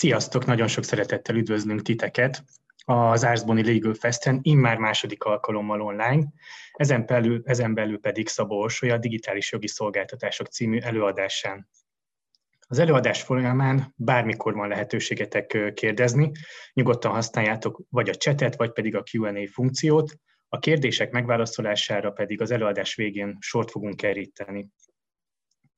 Sziasztok, nagyon sok szeretettel üdvözlünk titeket az Árzboni Legal Festen, immár második alkalommal online, ezen belül, ezen belül pedig Szabó Orsolya Digitális Jogi Szolgáltatások című előadásán. Az előadás folyamán bármikor van lehetőségetek kérdezni, nyugodtan használjátok vagy a chatet, vagy pedig a Q&A funkciót, a kérdések megválaszolására pedig az előadás végén sort fogunk keríteni.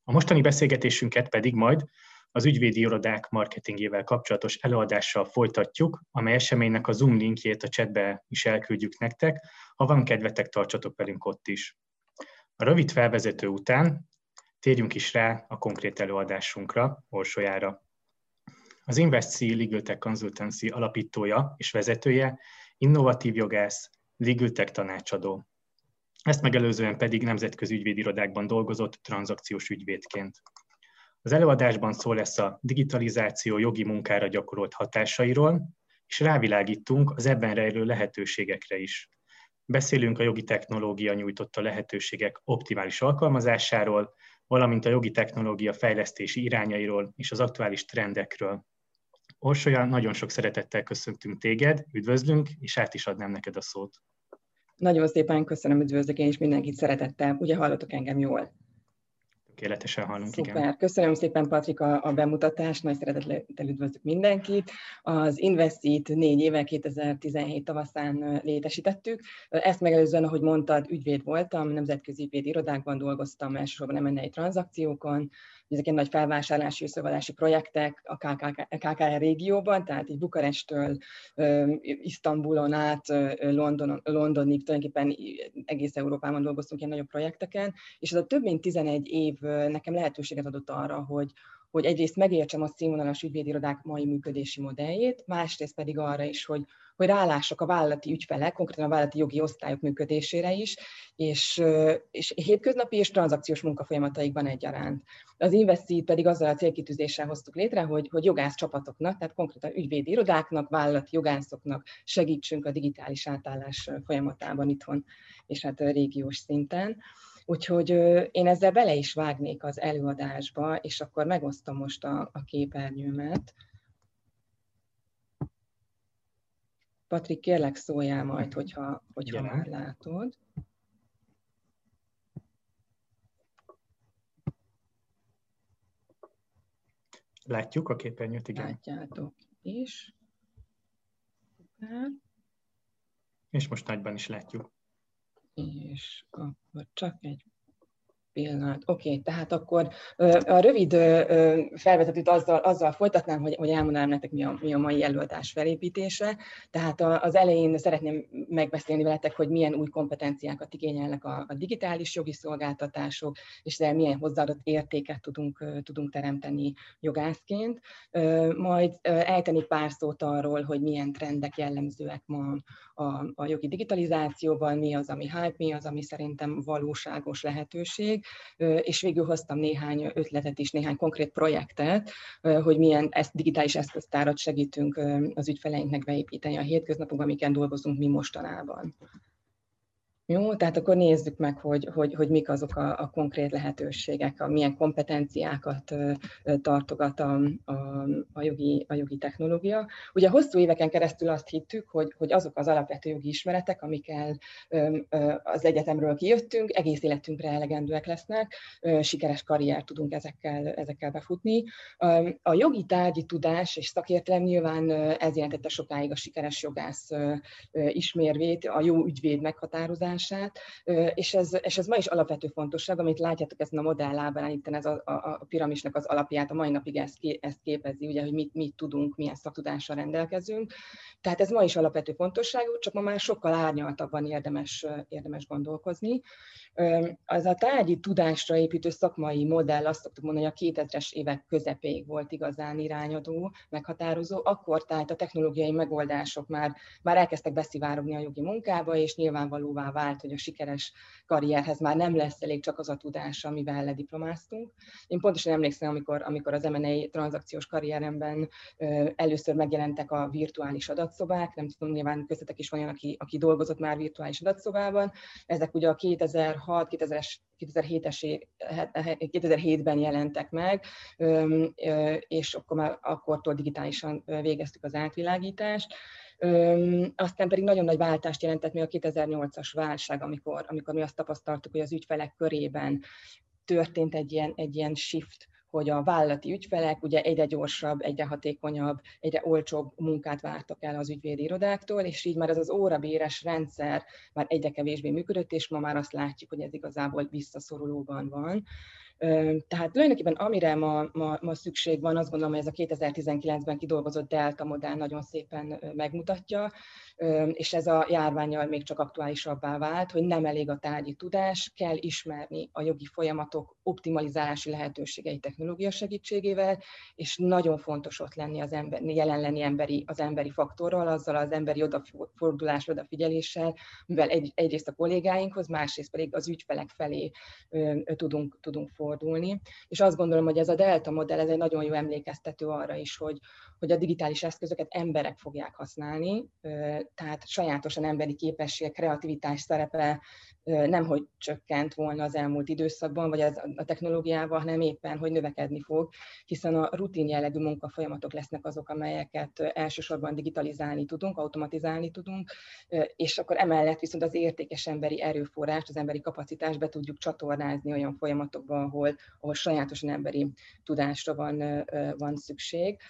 A mostani beszélgetésünket pedig majd az ügyvédi irodák marketingével kapcsolatos előadással folytatjuk, amely eseménynek a Zoom linkjét a chatbe is elküldjük nektek, ha van kedvetek, tartsatok velünk ott is. A rövid felvezető után térjünk is rá a konkrét előadásunkra, Orsolyára. Az InvestC Legal Tech Consultancy alapítója és vezetője, innovatív jogász, Legal Tech tanácsadó. Ezt megelőzően pedig nemzetközi ügyvédirodákban dolgozott tranzakciós ügyvédként. Az előadásban szó lesz a digitalizáció jogi munkára gyakorolt hatásairól, és rávilágítunk az ebben rejlő lehetőségekre is. Beszélünk a jogi technológia nyújtotta lehetőségek optimális alkalmazásáról, valamint a jogi technológia fejlesztési irányairól és az aktuális trendekről. Orsolya, nagyon sok szeretettel köszöntünk téged, üdvözlünk, és át is adnám neked a szót. Nagyon szépen köszönöm, üdvözlök én is mindenkit szeretettel. Ugye hallottok engem jól? Tökéletesen hallunk, Szuper. igen. Köszönöm szépen, Patrika, a bemutatást, nagy szeretettel üdvözlök mindenkit. Az Investit négy éve, 2017 tavaszán létesítettük. Ezt megelőzően, ahogy mondtad, ügyvéd voltam, nemzetközi ügyvéd irodákban dolgoztam, elsősorban M&A tranzakciókon, ezek egy nagy felvásárlási összevadási projektek a KKR régióban, tehát így Bukarestől, Isztambulon át Londonon, Londonig, tulajdonképpen egész Európában dolgoztunk ilyen nagyobb projekteken, és ez a több mint 11 év nekem lehetőséget adott arra, hogy, hogy egyrészt megértsem a színvonalas ügyvédirodák mai működési modelljét, másrészt pedig arra is, hogy, hogy rálássak a vállalati ügyfelek, konkrétan a vállalati jogi osztályok működésére is, és, és hétköznapi és tranzakciós munkafolyamataikban egyaránt. Az Investi pedig azzal a célkitűzéssel hoztuk létre, hogy, hogy jogász csapatoknak, tehát konkrétan ügyvédi irodáknak, vállalati jogászoknak segítsünk a digitális átállás folyamatában itthon, és hát régiós szinten. Úgyhogy én ezzel bele is vágnék az előadásba, és akkor megosztom most a, a képernyőmet. Patrik, kérlek szóljál majd, hogyha, hogyha ja. már látod. Látjuk a képernyőt, igen. Látjátok is. Szuper. És most nagyban is látjuk. És akkor csak egy pillanat. Oké, okay, tehát akkor a rövid felvezetőt azzal, azzal folytatnám, hogy, hogy elmondanám nektek, mi a, mi a mai előadás felépítése. Tehát az elején szeretném megbeszélni veletek, hogy milyen új kompetenciákat igényelnek a, a digitális jogi szolgáltatások, és de milyen hozzáadott értéket tudunk, tudunk teremteni jogászként. Majd ejteni pár szót arról, hogy milyen trendek jellemzőek ma a, a jogi digitalizációban, mi az, ami hype, mi az, ami szerintem valóságos lehetőség, és végül hoztam néhány ötletet is, néhány konkrét projektet, hogy milyen ezt, digitális eszköztárat segítünk az ügyfeleinknek beépíteni a hétköznapokban, amiken dolgozunk mi mostanában. Jó, tehát akkor nézzük meg, hogy, hogy, hogy mik azok a, a konkrét lehetőségek, a, milyen kompetenciákat ö, tartogat a, a, a, jogi, a jogi technológia. Ugye hosszú éveken keresztül azt hittük, hogy, hogy azok az alapvető jogi ismeretek, amikkel ö, ö, az egyetemről kijöttünk, egész életünkre elegendőek lesznek, ö, sikeres karriert tudunk ezekkel, ezekkel befutni. A jogi tárgyi tudás és szakértelem nyilván ez jelentette sokáig a sikeres jogász ismérvét, a jó ügyvéd meghatározás, hatását, és ez, és ez ma is alapvető fontosság, amit látjátok ezen a modell lábán, itt ez a, a, a piramisnak az alapját, a mai napig ezt, ezt képezi, ugye, hogy mit, mit tudunk, milyen szaktudással rendelkezünk. Tehát ez ma is alapvető fontosságú, csak ma már sokkal árnyaltabban érdemes, érdemes gondolkozni. Az a tárgyi tudásra építő szakmai modell, azt szoktuk mondani, hogy a 2000-es évek közepéig volt igazán irányadó, meghatározó, akkor tehát a technológiai megoldások már, már elkezdtek beszivárogni a jogi munkába, és nyilvánvalóvá vált vált, hogy a sikeres karrierhez már nem lesz elég csak az a tudás, amivel lediplomáztunk. Én pontosan emlékszem, amikor, amikor az M&A tranzakciós karrieremben először megjelentek a virtuális adatszobák, nem tudom, nyilván köztetek is van aki, aki dolgozott már virtuális adatszobában. Ezek ugye a 2006-2007-es 2007-ben jelentek meg, és akkor már akkortól digitálisan végeztük az átvilágítást. Aztán pedig nagyon nagy váltást jelentett még a 2008-as válság, amikor, amikor mi azt tapasztaltuk, hogy az ügyfelek körében történt egy ilyen, egy ilyen shift, hogy a vállalati ügyfelek ugye egyre gyorsabb, egyre hatékonyabb, egyre olcsóbb munkát vártak el az ügyvédi irodáktól, és így már ez az órabéres rendszer már egyre kevésbé működött, és ma már azt látjuk, hogy ez igazából visszaszorulóban van. Tehát tulajdonképpen amire ma, ma, ma szükség van, azt gondolom, hogy ez a 2019-ben kidolgozott Delta modell nagyon szépen megmutatja, és ez a járványjal még csak aktuálisabbá vált, hogy nem elég a tárgyi tudás, kell ismerni a jogi folyamatok optimalizálási lehetőségei technológia segítségével, és nagyon fontos ott lenni az ember, jelen lenni emberi, az emberi faktorral, azzal az emberi odafordulás, odafigyeléssel, mivel egy, egyrészt a kollégáinkhoz, másrészt pedig az ügyfelek felé ö, tudunk, tudunk fordulni. És azt gondolom, hogy ez a Delta modell, ez egy nagyon jó emlékeztető arra is, hogy, hogy a digitális eszközöket emberek fogják használni, tehát sajátosan emberi képesség, kreativitás szerepe nem hogy csökkent volna az elmúlt időszakban, vagy az, a technológiával, hanem éppen, hogy növekedni fog, hiszen a rutin jellegű munkafolyamatok lesznek azok, amelyeket elsősorban digitalizálni tudunk, automatizálni tudunk, és akkor emellett viszont az értékes emberi erőforrást, az emberi kapacitást be tudjuk csatornázni olyan folyamatokban, ahol, ahol sajátosan emberi tudásra van, van szükség.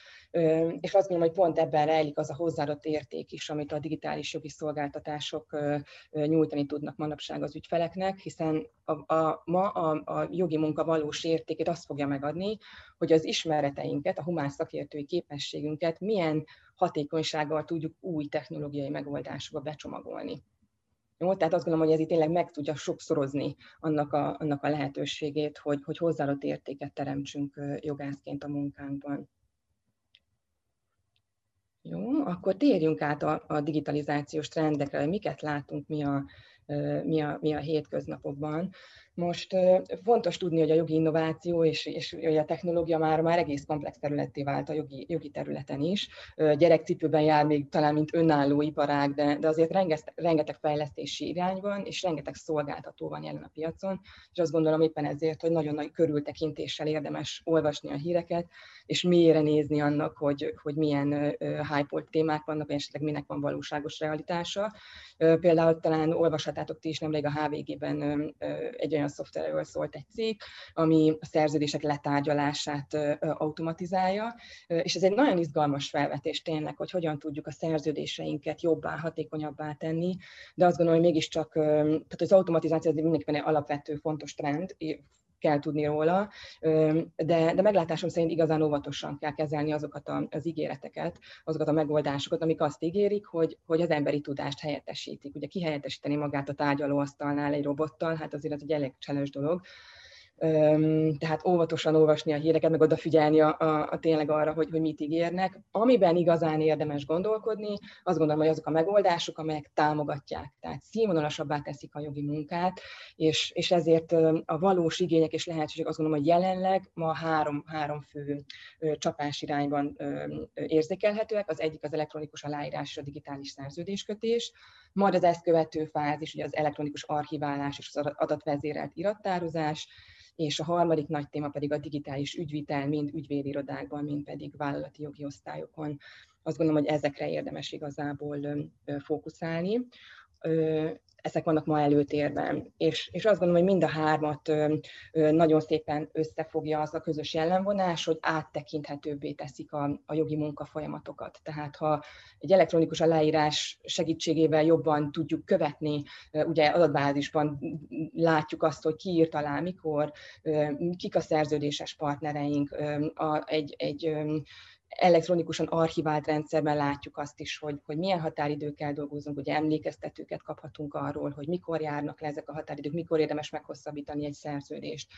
És azt gondolom, hogy pont ebben rejlik az a hozzáadott érték is, amit a digitális jogi szolgáltatások nyújtani tudnak manapság az ügyfeleknek, hiszen a, a, ma a, a jogi munka valós értékét azt fogja megadni, hogy az ismereteinket, a humán szakértői képességünket milyen hatékonysággal tudjuk új technológiai megoldásokba becsomagolni. Jó, tehát azt gondolom, hogy ez itt tényleg meg tudja sokszorozni annak a, annak a lehetőségét, hogy, hogy hozzáadott értéket teremtsünk jogászként a munkánkban. Jó, akkor térjünk át a, a digitalizációs trendekre, hogy miket látunk mi a, mi a, mi a hétköznapokban. Most fontos tudni, hogy a jogi innováció és, és a technológia már, már egész komplex területté vált a jogi, jogi területen is. Gyerekcipőben jár még talán, mint önálló iparág, de, de azért rengeteg, rengeteg fejlesztési irány van, és rengeteg szolgáltató van jelen a piacon, és azt gondolom éppen ezért, hogy nagyon nagy körültekintéssel érdemes olvasni a híreket, és mélyre nézni annak, hogy, hogy milyen hype témák vannak, vagy esetleg minek van valóságos realitása. Például talán olvashatátok ti is nemrég a HVG-ben egy olyan szoftverről szólt egy cég, ami a szerződések letárgyalását automatizálja, és ez egy nagyon izgalmas felvetés tényleg, hogy hogyan tudjuk a szerződéseinket jobbá, hatékonyabbá tenni, de azt gondolom, hogy mégiscsak, tehát az automatizáció az mindenképpen egy alapvető fontos trend, kell tudni róla, de, de meglátásom szerint igazán óvatosan kell kezelni azokat a, az ígéreteket, azokat a megoldásokat, amik azt ígérik, hogy, hogy az emberi tudást helyettesítik. Ugye kihelyettesíteni magát a tárgyalóasztalnál egy robottal, hát azért ez egy elég cseles dolog, tehát óvatosan olvasni a híreket, meg odafigyelni a, a, a tényleg arra, hogy, hogy mit ígérnek. Amiben igazán érdemes gondolkodni, azt gondolom, hogy azok a megoldások, amelyek támogatják, tehát színvonalasabbá teszik a jogi munkát, és, és ezért a valós igények és lehetőségek azt gondolom, hogy jelenleg ma három, három fő csapás irányban érzékelhetőek. Az egyik az elektronikus aláírás és a digitális szerződéskötés, majd az ezt követő fázis, ugye az elektronikus archiválás és az adatvezérelt irattározás, és a harmadik nagy téma pedig a digitális ügyvitel, mind ügyvédirodákban, mind pedig vállalati jogi osztályokon. Azt gondolom, hogy ezekre érdemes igazából fókuszálni ezek vannak ma előtérben. És, és azt gondolom, hogy mind a hármat ö, ö, nagyon szépen összefogja az a közös jellemvonás, hogy áttekinthetőbbé teszik a, a jogi munkafolyamatokat. Tehát ha egy elektronikus aláírás segítségével jobban tudjuk követni, ugye adatbázisban látjuk azt, hogy ki írt alá, mikor, kik a szerződéses partnereink, a, egy, egy elektronikusan archivált rendszerben látjuk azt is, hogy, hogy milyen határidőkkel dolgozunk, ugye emlékeztetőket kaphatunk arról, hogy mikor járnak le ezek a határidők, mikor érdemes meghosszabbítani egy szerződést.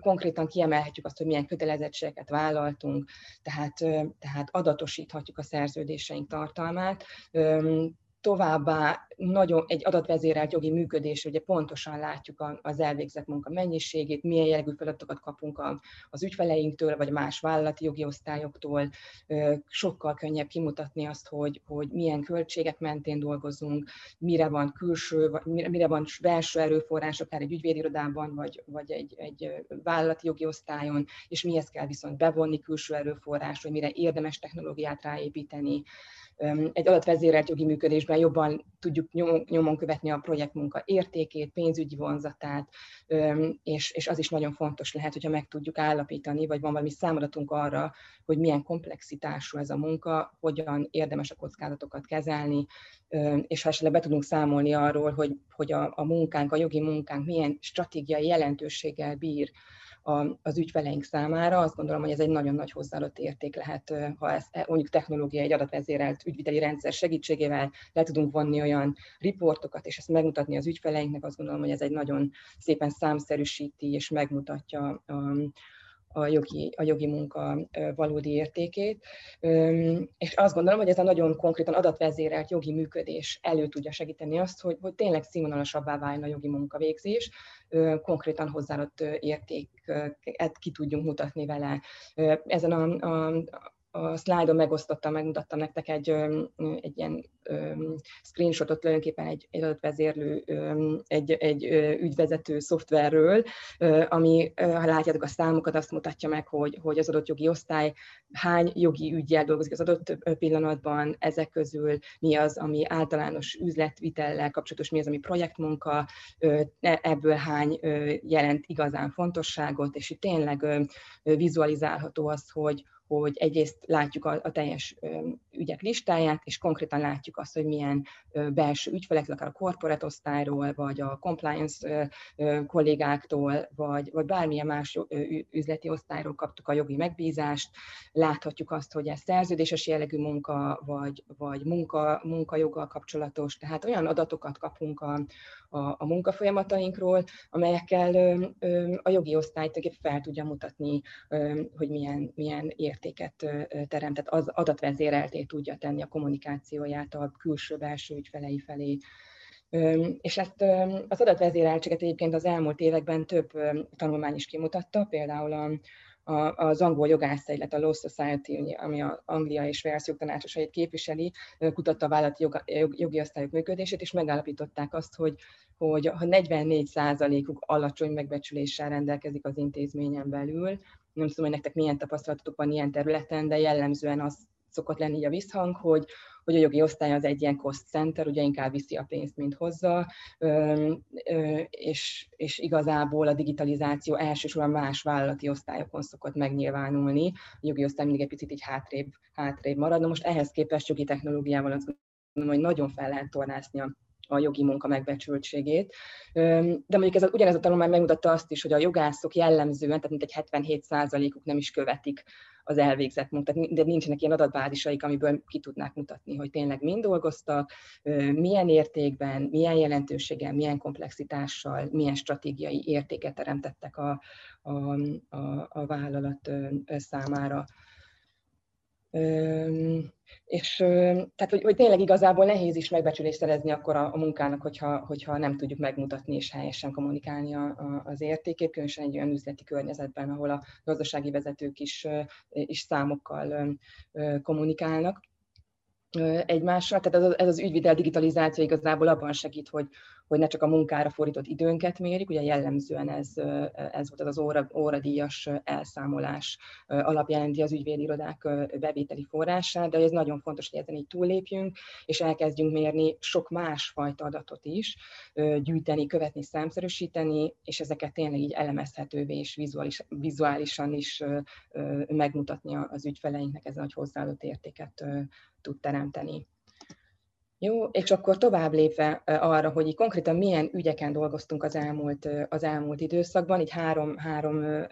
Konkrétan kiemelhetjük azt, hogy milyen kötelezettségeket vállaltunk, tehát, tehát adatosíthatjuk a szerződéseink tartalmát Továbbá nagyon egy adatvezérelt jogi működés, ugye pontosan látjuk az elvégzett munka mennyiségét, milyen jellegű feladatokat kapunk az ügyfeleinktől, vagy más vállalati jogi osztályoktól. Sokkal könnyebb kimutatni azt, hogy, hogy milyen költségek mentén dolgozunk, mire van külső, vagy mire van belső erőforrás, akár egy ügyvédirodában, vagy, vagy egy, egy vállalati jogi osztályon, és mihez kell viszont bevonni külső erőforrás, vagy mire érdemes technológiát ráépíteni egy adatvezérelt jogi működésben jobban tudjuk nyomon követni a projektmunka értékét, pénzügyi vonzatát, és, és az is nagyon fontos lehet, hogyha meg tudjuk állapítani, vagy van valami számadatunk arra, hogy milyen komplexitású ez a munka, hogyan érdemes a kockázatokat kezelni, és ha esetleg be tudunk számolni arról, hogy, hogy a, a munkánk, a jogi munkánk milyen stratégiai jelentőséggel bír az ügyfeleink számára. Azt gondolom, hogy ez egy nagyon nagy hozzáadott érték lehet, ha ezt e, mondjuk technológiai egy adatvezérelt ügyviteli rendszer segítségével le tudunk vonni olyan riportokat, és ezt megmutatni az ügyfeleinknek, azt gondolom, hogy ez egy nagyon szépen számszerűsíti és megmutatja a jogi, a jogi munka valódi értékét. És azt gondolom, hogy ez a nagyon konkrétan adatvezérelt jogi működés elő tudja segíteni azt, hogy, hogy tényleg színvonalasabbá váljon a jogi munkavégzés, konkrétan hozzáadott értéket ki tudjunk mutatni vele. Ezen a, a, a szlájdon megosztottam, megmutattam nektek egy, egy ilyen screenshotot tulajdonképpen egy, egy adatvezérlő, egy, egy ügyvezető szoftverről, ami, ha látjátok a számokat, azt mutatja meg, hogy, hogy az adott jogi osztály hány jogi ügyjel dolgozik az adott pillanatban, ezek közül mi az, ami általános üzletvitellel kapcsolatos, mi az, ami projektmunka, e, ebből hány jelent igazán fontosságot, és itt tényleg vizualizálható az, hogy, hogy egyrészt látjuk a, a teljes ügyek listáját, és konkrétan látjuk azt, hogy milyen belső ügyfelek, akár a corporate osztályról, vagy a compliance kollégáktól, vagy, vagy bármilyen más üzleti osztályról kaptuk a jogi megbízást. Láthatjuk azt, hogy ez szerződéses jellegű munka, vagy, vagy munka, munkajoggal kapcsolatos, tehát olyan adatokat kapunk a, a, a munkafolyamatainkról, amelyekkel a jogi osztály fel tudja mutatni, hogy milyen, milyen értéket teremtett, az adatvezérelté tudja tenni a kommunikációját a külső-belső ügyfelei felé. És ezt az adatvezéreltséget egyébként az elmúlt években több tanulmány is kimutatta, például a, az angol jogászai, illetve a Law Society, ami a Anglia és Wales jogtanácsosait képviseli, kutatta a vállalati jogi osztályok működését, és megállapították azt, hogy, hogy ha 44%-uk alacsony megbecsüléssel rendelkezik az intézményen belül, nem tudom, hogy nektek milyen tapasztalatotok van ilyen területen, de jellemzően az szokott lenni a visszhang, hogy, hogy a jogi osztály az egy ilyen cost center, ugye inkább viszi a pénzt, mint hozza, és, és igazából a digitalizáció elsősorban más vállalati osztályokon szokott megnyilvánulni. A jogi osztály mindig egy picit így hátrébb, hátrébb marad. Na most ehhez képest jogi technológiával azt gondolom, hogy nagyon fel lehet tornászni a a jogi munka megbecsültségét. De mondjuk ez, ugyanez a tanulmány megmutatta azt is, hogy a jogászok jellemzően, tehát mint egy 77%-uk nem is követik az elvégzett munkát, de nincsenek ilyen adatbázisaik, amiből ki tudnák mutatni, hogy tényleg mind dolgoztak, milyen értékben, milyen jelentőséggel, milyen komplexitással, milyen stratégiai értéket teremtettek a, a, a, a vállalat számára. És tehát, hogy, hogy tényleg igazából nehéz is megbecsülést szerezni akkor a, a munkának, hogyha, hogyha nem tudjuk megmutatni és helyesen kommunikálni a, a, az értékét, különösen egy olyan üzleti környezetben, ahol a gazdasági vezetők is, is számokkal kommunikálnak egymással. Tehát ez az, ez az ügyvitel digitalizáció igazából abban segít, hogy, hogy ne csak a munkára fordított időnket mérjük, ugye jellemzően ez, ez volt az az óra, óradíjas elszámolás alapjelenti az ügyvédirodák bevételi forrását, de ez nagyon fontos, hogy ezen így túllépjünk, és elkezdjünk mérni sok másfajta adatot is, gyűjteni, követni, számszerűsíteni, és ezeket tényleg így elemezhetővé és vizuális, vizuálisan is megmutatni az ügyfeleinknek, ez nagy hozzáadott értéket tud teremteni. Jó, és akkor tovább lépve arra, hogy konkrétan milyen ügyeken dolgoztunk az elmúlt, az elmúlt időszakban, így három, három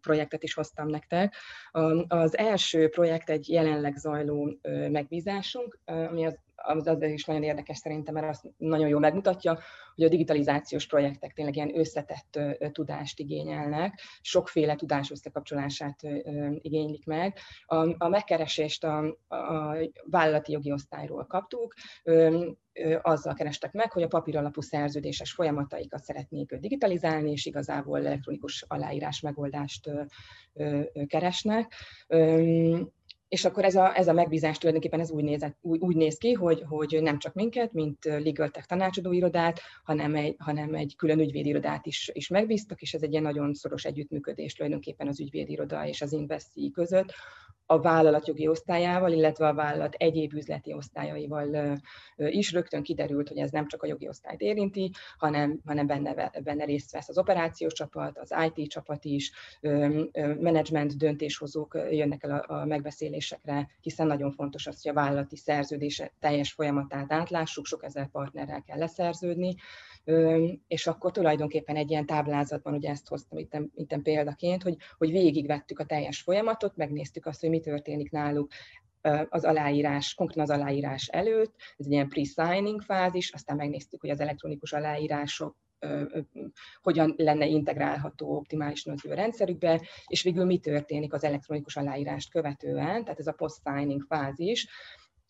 projektet is hoztam nektek. Az első projekt egy jelenleg zajló megbízásunk, ami az az, az is nagyon érdekes szerintem, mert azt nagyon jól megmutatja, hogy a digitalizációs projektek tényleg ilyen összetett tudást igényelnek, sokféle tudás összekapcsolását igénylik meg. A, a megkeresést a, a vállalati jogi osztályról kaptuk, azzal kerestek meg, hogy a papíralapú szerződéses folyamataikat szeretnék digitalizálni, és igazából elektronikus aláírás megoldást keresnek és akkor ez a, ez a megbízás tulajdonképpen ez úgy, nézett, úgy, úgy néz ki, hogy, hogy nem csak minket, mint Legal Tech tanácsadóirodát, hanem egy, hanem egy külön ügyvédirodát is, is megbíztak, és ez egy ilyen nagyon szoros együttműködés tulajdonképpen az ügyvédiroda és az Investi között, a vállalat jogi osztályával, illetve a vállalat egyéb üzleti osztályaival is. Rögtön kiderült, hogy ez nem csak a jogi osztályt érinti, hanem, hanem benne, benne részt vesz az operációs csapat, az IT csapat is, menedzsment döntéshozók jönnek el a, a megbeszélésekre, hiszen nagyon fontos az, hogy a vállalati szerződés teljes folyamatát átlássuk, sok ezer partnerrel kell leszerződni, és akkor tulajdonképpen egy ilyen táblázatban, ugye ezt hoztam itt, itt példaként, hogy, hogy végigvettük a teljes folyamatot, megnéztük azt, hogy mi történik náluk az aláírás, konkrétan az aláírás előtt, ez egy ilyen pre-signing fázis, aztán megnéztük, hogy az elektronikus aláírások hogyan lenne integrálható optimálisan az ő rendszerükbe, és végül mi történik az elektronikus aláírást követően, tehát ez a post-signing fázis,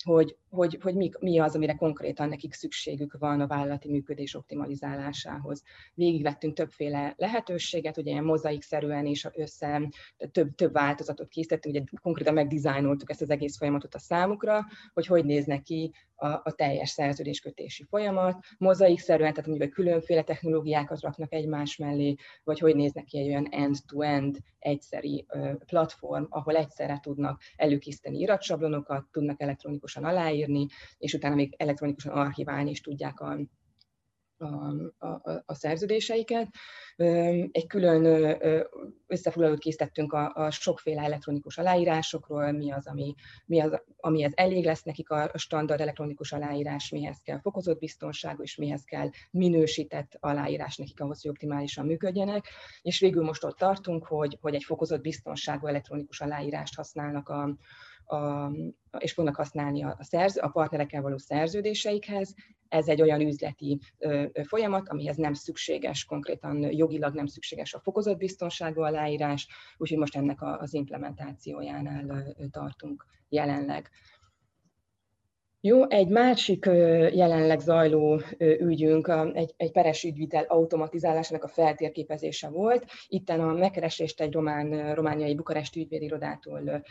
hogy, hogy, hogy mi, mi az, amire konkrétan nekik szükségük van a vállalati működés optimalizálásához. Végigvettünk többféle lehetőséget, ugye ilyen mozaikszerűen is össze több, több változatot készítettünk, ugye konkrétan megdizájnoltuk ezt az egész folyamatot a számukra, hogy hogy néz neki a, a teljes szerződéskötési folyamat, mozaikszerűen, tehát mondjuk különféle technológiákat raknak egymás mellé, vagy hogy néznek ki egy olyan end-to-end egyszeri platform, ahol egyszerre tudnak előkészíteni iratsablonokat, tudnak elektronikusan aláírni, és utána még elektronikusan archiválni is tudják a, a, a, a szerződéseiket. Egy külön összefoglalót készítettünk a, a sokféle elektronikus aláírásokról, mi az, ami, mi az, amihez elég lesz nekik a standard elektronikus aláírás, mihez kell fokozott biztonság, és mihez kell minősített aláírás nekik ahhoz, hogy optimálisan működjenek. És végül most ott tartunk, hogy, hogy egy fokozott biztonságú elektronikus aláírást használnak a, a, és fognak használni a, szerző, a partnerekkel való szerződéseikhez. Ez egy olyan üzleti ö, folyamat, amihez nem szükséges, konkrétan jogilag nem szükséges a fokozott biztonságú aláírás, úgyhogy most ennek a, az implementációjánál tartunk jelenleg. Jó, egy másik jelenleg zajló ügyünk egy, egy peres ügyvitel automatizálásának a feltérképezése volt. Itten a megkeresést egy román, romániai bukaresti ügyvédirodától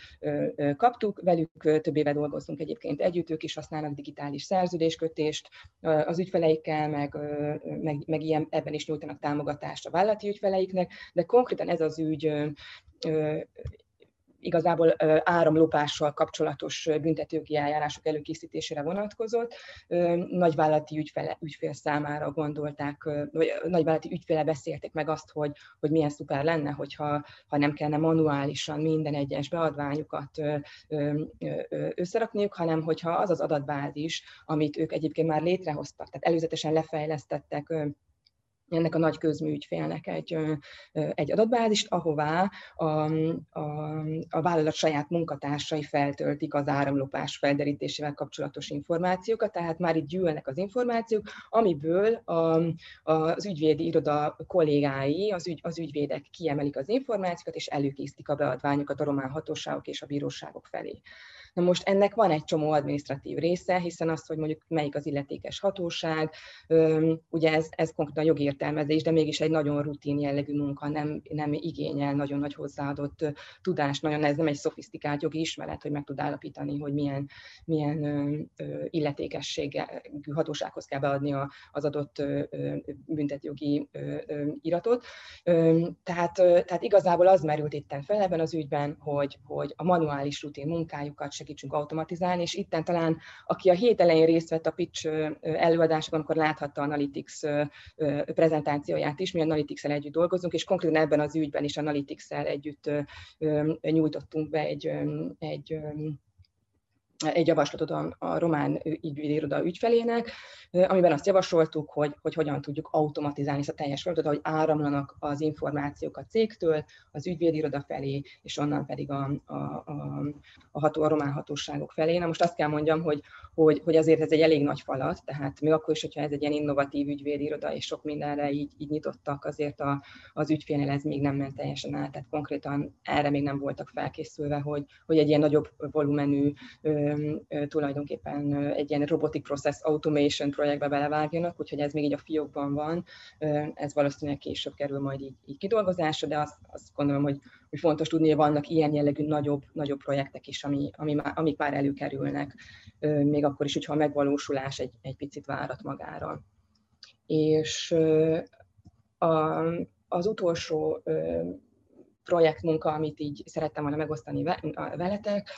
kaptuk, velük több éve dolgozunk egyébként együtt, ők is használnak digitális szerződéskötést az ügyfeleikkel, meg, meg, meg ilyen, ebben is nyújtanak támogatást a vállalati ügyfeleiknek, de konkrétan ez az ügy igazából áramlopással kapcsolatos büntetőjogi eljárások előkészítésére vonatkozott. Nagyvállalati ügyfele, ügyfél számára gondolták, vagy nagyvállalati ügyféle beszélték meg azt, hogy, hogy milyen szuper lenne, hogyha ha nem kellene manuálisan minden egyes beadványukat összerakniuk, hanem hogyha az az adatbázis, amit ők egyébként már létrehoztak, tehát előzetesen lefejlesztettek ennek a nagy közműügyfélnek egy, egy adatbázist, ahová a, a, a vállalat saját munkatársai feltöltik az áramlopás felderítésével kapcsolatos információkat, tehát már itt gyűlnek az információk, amiből a, az ügyvédi iroda kollégái, az, ügy, az ügyvédek kiemelik az információkat, és előkészítik a beadványokat a román hatóságok és a bíróságok felé. Na most ennek van egy csomó administratív része, hiszen az, hogy mondjuk melyik az illetékes hatóság, ugye ez, ez konkrétan jogértelmezés, de mégis egy nagyon rutin jellegű munka, nem, nem igényel nagyon nagy hozzáadott tudást, nagyon ez nem egy szofisztikált jogi ismeret, hogy meg tud állapítani, hogy milyen, milyen illetékességű hatósághoz kell beadni az adott büntetjogi iratot. Tehát, tehát igazából az merült itten fel ebben az ügyben, hogy, hogy a manuális rutin munkájukat segítsünk automatizálni, és itten talán, aki a hét elején részt vett a pitch előadásokon, akkor láthatta Analytics prezentációját is, mi Analytics-el együtt dolgozunk, és konkrétan ebben az ügyben is Analytics-el együtt nyújtottunk be egy, egy egy javaslatot a, a román ügyvédiroda ügyfelének, amiben azt javasoltuk, hogy, hogy hogyan tudjuk automatizálni ezt a teljes folyamatot, hogy áramlanak az információk a cégtől, az ügyvédiroda felé, és onnan pedig a, a, a, a, ható, a román hatóságok felé. Na most azt kell mondjam, hogy, hogy, hogy azért ez egy elég nagy falat, tehát még akkor is, hogyha ez egy ilyen innovatív ügyvédiroda, és sok mindenre így, így nyitottak, azért a, az ügyfélnél ez még nem ment teljesen át, tehát konkrétan erre még nem voltak felkészülve, hogy, hogy egy ilyen nagyobb volumenű tulajdonképpen egy ilyen robotic process automation projektbe belevágjanak, úgyhogy ez még így a fiókban van, ez valószínűleg később kerül majd így, így kidolgozásra, de azt, azt gondolom, hogy, hogy fontos tudni, hogy vannak ilyen jellegű nagyobb, nagyobb projektek is, ami, ami már, amik már előkerülnek, még akkor is, hogyha a megvalósulás egy, egy picit várat magára. És a, az utolsó projektmunka, amit így szerettem volna megosztani veletek,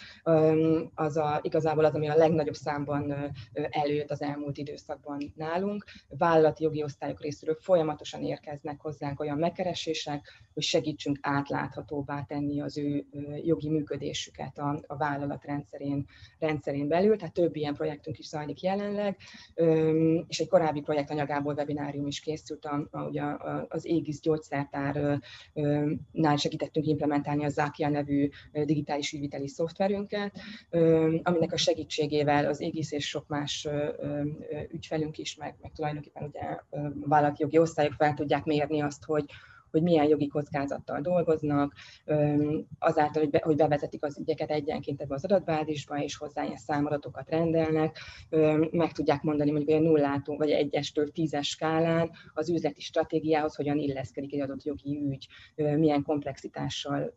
az a, igazából az, ami a legnagyobb számban előtt az elmúlt időszakban nálunk. Vállalati jogi osztályok részéről folyamatosan érkeznek hozzánk olyan megkeresések, hogy segítsünk átláthatóbbá tenni az ő jogi működésüket a, a vállalat rendszerén, rendszerén belül, tehát több ilyen projektünk is zajlik jelenleg, és egy korábbi projekt anyagából webinárium is készült, a, a, az Égis gyógyszertárnál segítettünk implementálni a Zákia nevű digitális ügyviteli szoftverünket, aminek a segítségével az Égis és sok más ügyfelünk is, meg, meg tulajdonképpen ugye vállalati jogi osztályok fel tudják mérni azt, hogy, hogy milyen jogi kockázattal dolgoznak, azáltal, hogy, hogy bevezetik az ügyeket egyenként ebbe az adatbázisba, és hozzá ilyen számadatokat rendelnek, meg tudják mondani mondjuk egy nullától, vagy egyestől tízes skálán az üzleti stratégiához hogyan illeszkedik egy adott jogi ügy, milyen komplexitással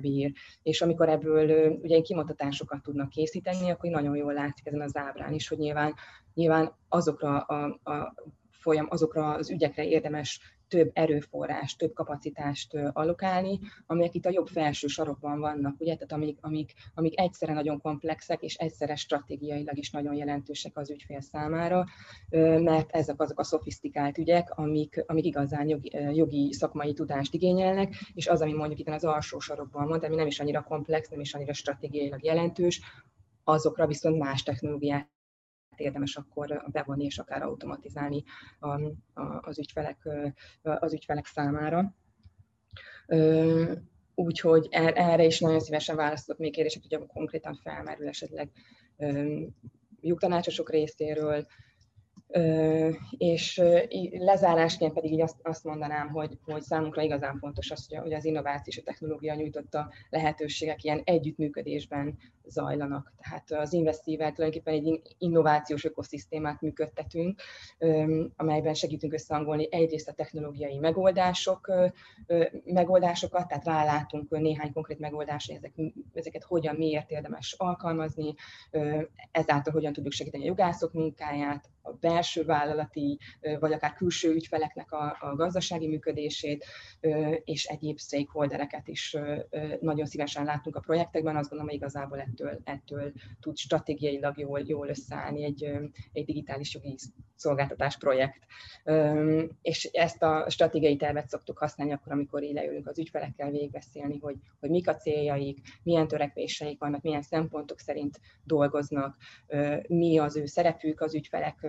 bír. És amikor ebből ugye kimutatásokat tudnak készíteni, akkor nagyon jól látszik ezen az ábrán is, hogy nyilván, nyilván azokra a, a folyam, azokra az ügyekre érdemes több erőforrás, több kapacitást allokálni, amelyek itt a jobb felső sarokban vannak, ugye, tehát amik, amik, amik egyszerre nagyon komplexek, és egyszerre stratégiailag is nagyon jelentősek az ügyfél számára, mert ezek azok a szofisztikált ügyek, amik, amik igazán jogi, jogi szakmai tudást igényelnek, és az, ami mondjuk itt az alsó sarokban van, ami nem is annyira komplex, nem is annyira stratégiailag jelentős, azokra viszont más technológiát érdemes akkor bevonni és akár automatizálni az, ügyfelek, az ügyfelek számára. Úgyhogy er, erre is nagyon szívesen választok még kérdések, hogy konkrétan felmerül esetleg jogtanácsosok részéről, és lezárásként pedig így azt, azt mondanám, hogy, hogy számunkra igazán fontos az, hogy az innováció és a technológia nyújtotta lehetőségek ilyen együttműködésben zajlanak. Tehát az Investível tulajdonképpen egy innovációs ökoszisztémát működtetünk, amelyben segítünk összehangolni egyrészt a technológiai megoldások, megoldásokat, tehát rálátunk néhány konkrét megoldásra, ezek, ezeket hogyan, miért érdemes alkalmazni, ezáltal hogyan tudjuk segíteni a jogászok munkáját, a belső vállalati, vagy akár külső ügyfeleknek a, a gazdasági működését, és egyéb stakeholdereket is nagyon szívesen látunk a projektekben. Azt gondolom, hogy igazából ettől, ettől tud stratégiailag jól, jól összeállni egy, egy digitális jogi szolgáltatás projekt. És ezt a stratégiai tervet szoktuk használni akkor, amikor így leülünk az ügyfelekkel végigbeszélni, hogy, hogy mik a céljaik, milyen törekvéseik vannak, milyen szempontok szerint dolgoznak, mi az ő szerepük az ügyfelek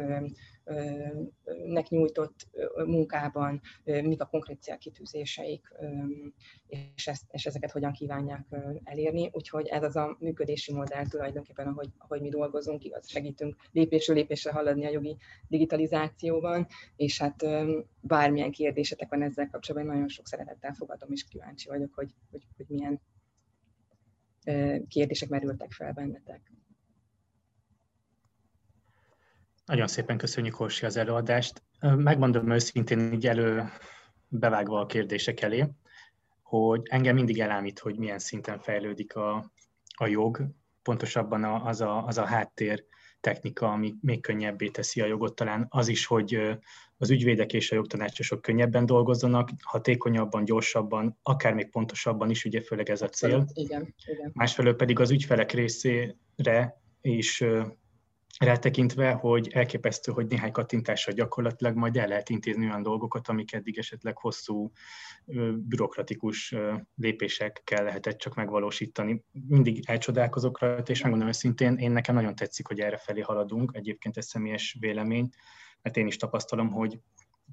nek nyújtott munkában, mik a konkrét célkitűzéseik, és, ezt, és ezeket hogyan kívánják elérni. Úgyhogy ez az a működési modell tulajdonképpen, ahogy, ahogy mi dolgozunk, igaz, segítünk lépésről lépésre haladni a jogi digitalizációban, és hát bármilyen kérdésetek van ezzel kapcsolatban, nagyon sok szeretettel fogadom, és kíváncsi vagyok, hogy, hogy, hogy milyen kérdések merültek fel bennetek. Nagyon szépen köszönjük, Orsi, az előadást. Megmondom őszintén, így elő bevágva a kérdések elé, hogy engem mindig elámít, hogy milyen szinten fejlődik a, a jog, pontosabban az a, az a háttér technika, ami még könnyebbé teszi a jogot. Talán az is, hogy az ügyvédek és a jogtanácsosok könnyebben dolgozzanak, hatékonyabban, gyorsabban, akár még pontosabban is, ugye főleg ez a cél. Igen, igen. Másfelől pedig az ügyfelek részére is rátekintve, hogy elképesztő, hogy néhány kattintással gyakorlatilag majd el lehet intézni olyan dolgokat, amik eddig esetleg hosszú, bürokratikus lépésekkel lehetett csak megvalósítani. Mindig elcsodálkozok rajta, és megmondom őszintén, én nekem nagyon tetszik, hogy erre felé haladunk, egyébként ez személyes vélemény, mert én is tapasztalom, hogy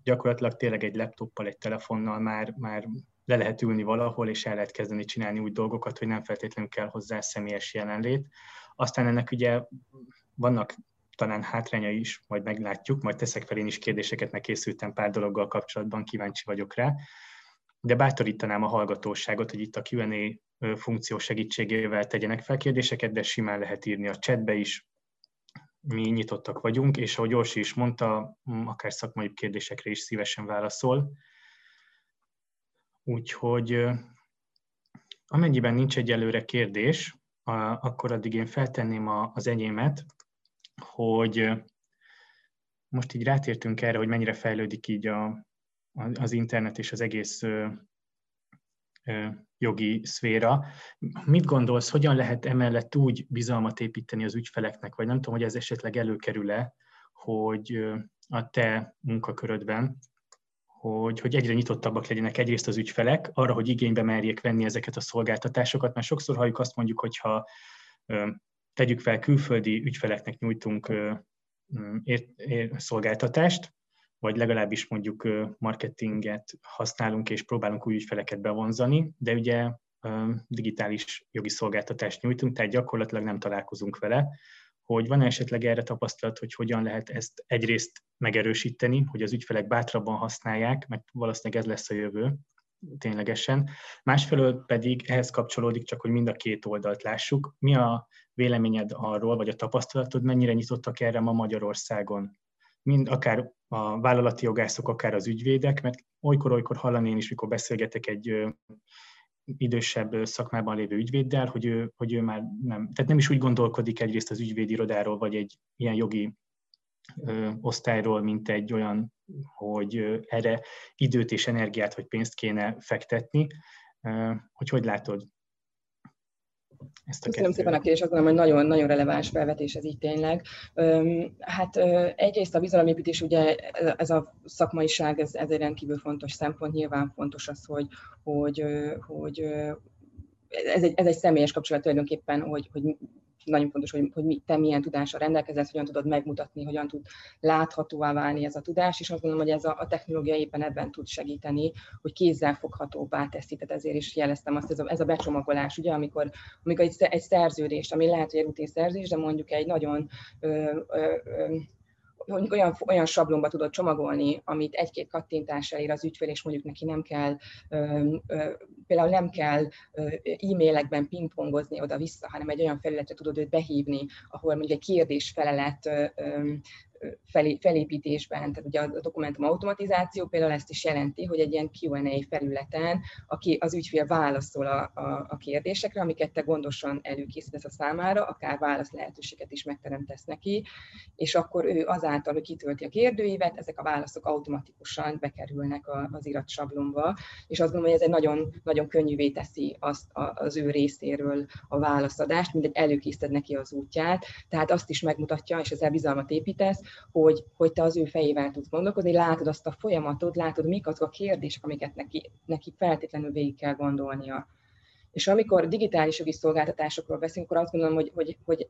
gyakorlatilag tényleg egy laptoppal, egy telefonnal már, már le lehet ülni valahol, és el lehet kezdeni csinálni úgy dolgokat, hogy nem feltétlenül kell hozzá személyes jelenlét. Aztán ennek ugye vannak talán hátrányai is, majd meglátjuk, majd teszek fel én is kérdéseket, meg készültem pár dologgal kapcsolatban, kíváncsi vagyok rá. De bátorítanám a hallgatóságot, hogy itt a Q&A funkció segítségével tegyenek fel kérdéseket, de simán lehet írni a chatbe is, mi nyitottak vagyunk, és ahogy Orsi is mondta, akár szakmai kérdésekre is szívesen válaszol. Úgyhogy amennyiben nincs egyelőre kérdés, akkor addig én feltenném az enyémet, hogy most így rátértünk erre, hogy mennyire fejlődik így a, az internet és az egész jogi szféra. Mit gondolsz, hogyan lehet emellett úgy bizalmat építeni az ügyfeleknek, vagy nem tudom, hogy ez esetleg előkerül-e, hogy a te munkakörödben, hogy, hogy egyre nyitottabbak legyenek egyrészt az ügyfelek arra, hogy igénybe merjék venni ezeket a szolgáltatásokat, mert sokszor halljuk azt mondjuk, hogyha tegyük fel, külföldi ügyfeleknek nyújtunk ér, szolgáltatást, vagy legalábbis mondjuk marketinget használunk és próbálunk új ügyfeleket bevonzani, de ugye digitális jogi szolgáltatást nyújtunk, tehát gyakorlatilag nem találkozunk vele, hogy van esetleg erre tapasztalat, hogy hogyan lehet ezt egyrészt megerősíteni, hogy az ügyfelek bátrabban használják, mert valószínűleg ez lesz a jövő, ténylegesen. Másfelől pedig ehhez kapcsolódik csak, hogy mind a két oldalt lássuk. Mi a véleményed arról, vagy a tapasztalatod, mennyire nyitottak erre ma Magyarországon? Mind akár a vállalati jogászok, akár az ügyvédek, mert olykor-olykor hallani én is, mikor beszélgetek egy idősebb szakmában lévő ügyvéddel, hogy ő, hogy ő már nem, tehát nem is úgy gondolkodik egyrészt az ügyvédirodáról, vagy egy ilyen jogi ö, osztályról, mint egy olyan, hogy erre időt és energiát vagy pénzt kéne fektetni. Ö, hogy hogy látod? Ezt a Köszönöm szépen a kérdést, azt gondolom, hogy nagyon, nagyon releváns felvetés ez így tényleg. Hát egyrészt a bizalomépítés, ugye ez a szakmaiság, ez, ez egy rendkívül fontos szempont, nyilván fontos az, hogy, hogy, hogy ez egy, ez egy személyes kapcsolat tulajdonképpen, hogy, hogy nagyon fontos, hogy, hogy te milyen tudással rendelkezel, hogyan tudod megmutatni, hogyan tud láthatóvá válni ez a tudás, és azt gondolom, hogy ez a, a technológia éppen ebben tud segíteni, hogy kézzel foghatóbbá teszi, tehát ezért is jeleztem azt, ez a, ez a becsomagolás, ugye, amikor, amikor egy, egy szerződést, ami lehet, hogy egy rutin szerződés, de mondjuk egy nagyon ö, ö, ö, mondjuk olyan, olyan sablonba tudod csomagolni, amit egy-két kattintásra ér az ügyfél, és mondjuk neki nem kell, ö, ö, például nem kell e-mailekben pingpongozni oda-vissza, hanem egy olyan felületre tudod őt behívni, ahol mondjuk egy kérdés-felelet felé, felépítésben, tehát ugye a dokumentum automatizáció például ezt is jelenti, hogy egy ilyen Q&A felületen aki az ügyfél válaszol a, a, a kérdésekre, amiket te gondosan előkészítesz a számára, akár válasz lehetőséget is megteremtesz neki, és akkor ő azáltal, hogy kitölti a kérdőívet, ezek a válaszok automatikusan bekerülnek az iratsablonba, és azt gondolom, hogy ez egy nagyon, nagyon könnyűvé teszi azt az ő részéről a válaszadást, mindegy előkészíted neki az útját, tehát azt is megmutatja, és ezzel bizalmat építesz, hogy, hogy te az ő fejével tudsz gondolkodni, látod azt a folyamatot, látod, mik azok a kérdések, amiket neki, neki feltétlenül végig kell gondolnia. És amikor digitális jogi szolgáltatásokról beszélünk, akkor azt gondolom, hogy, hogy, hogy,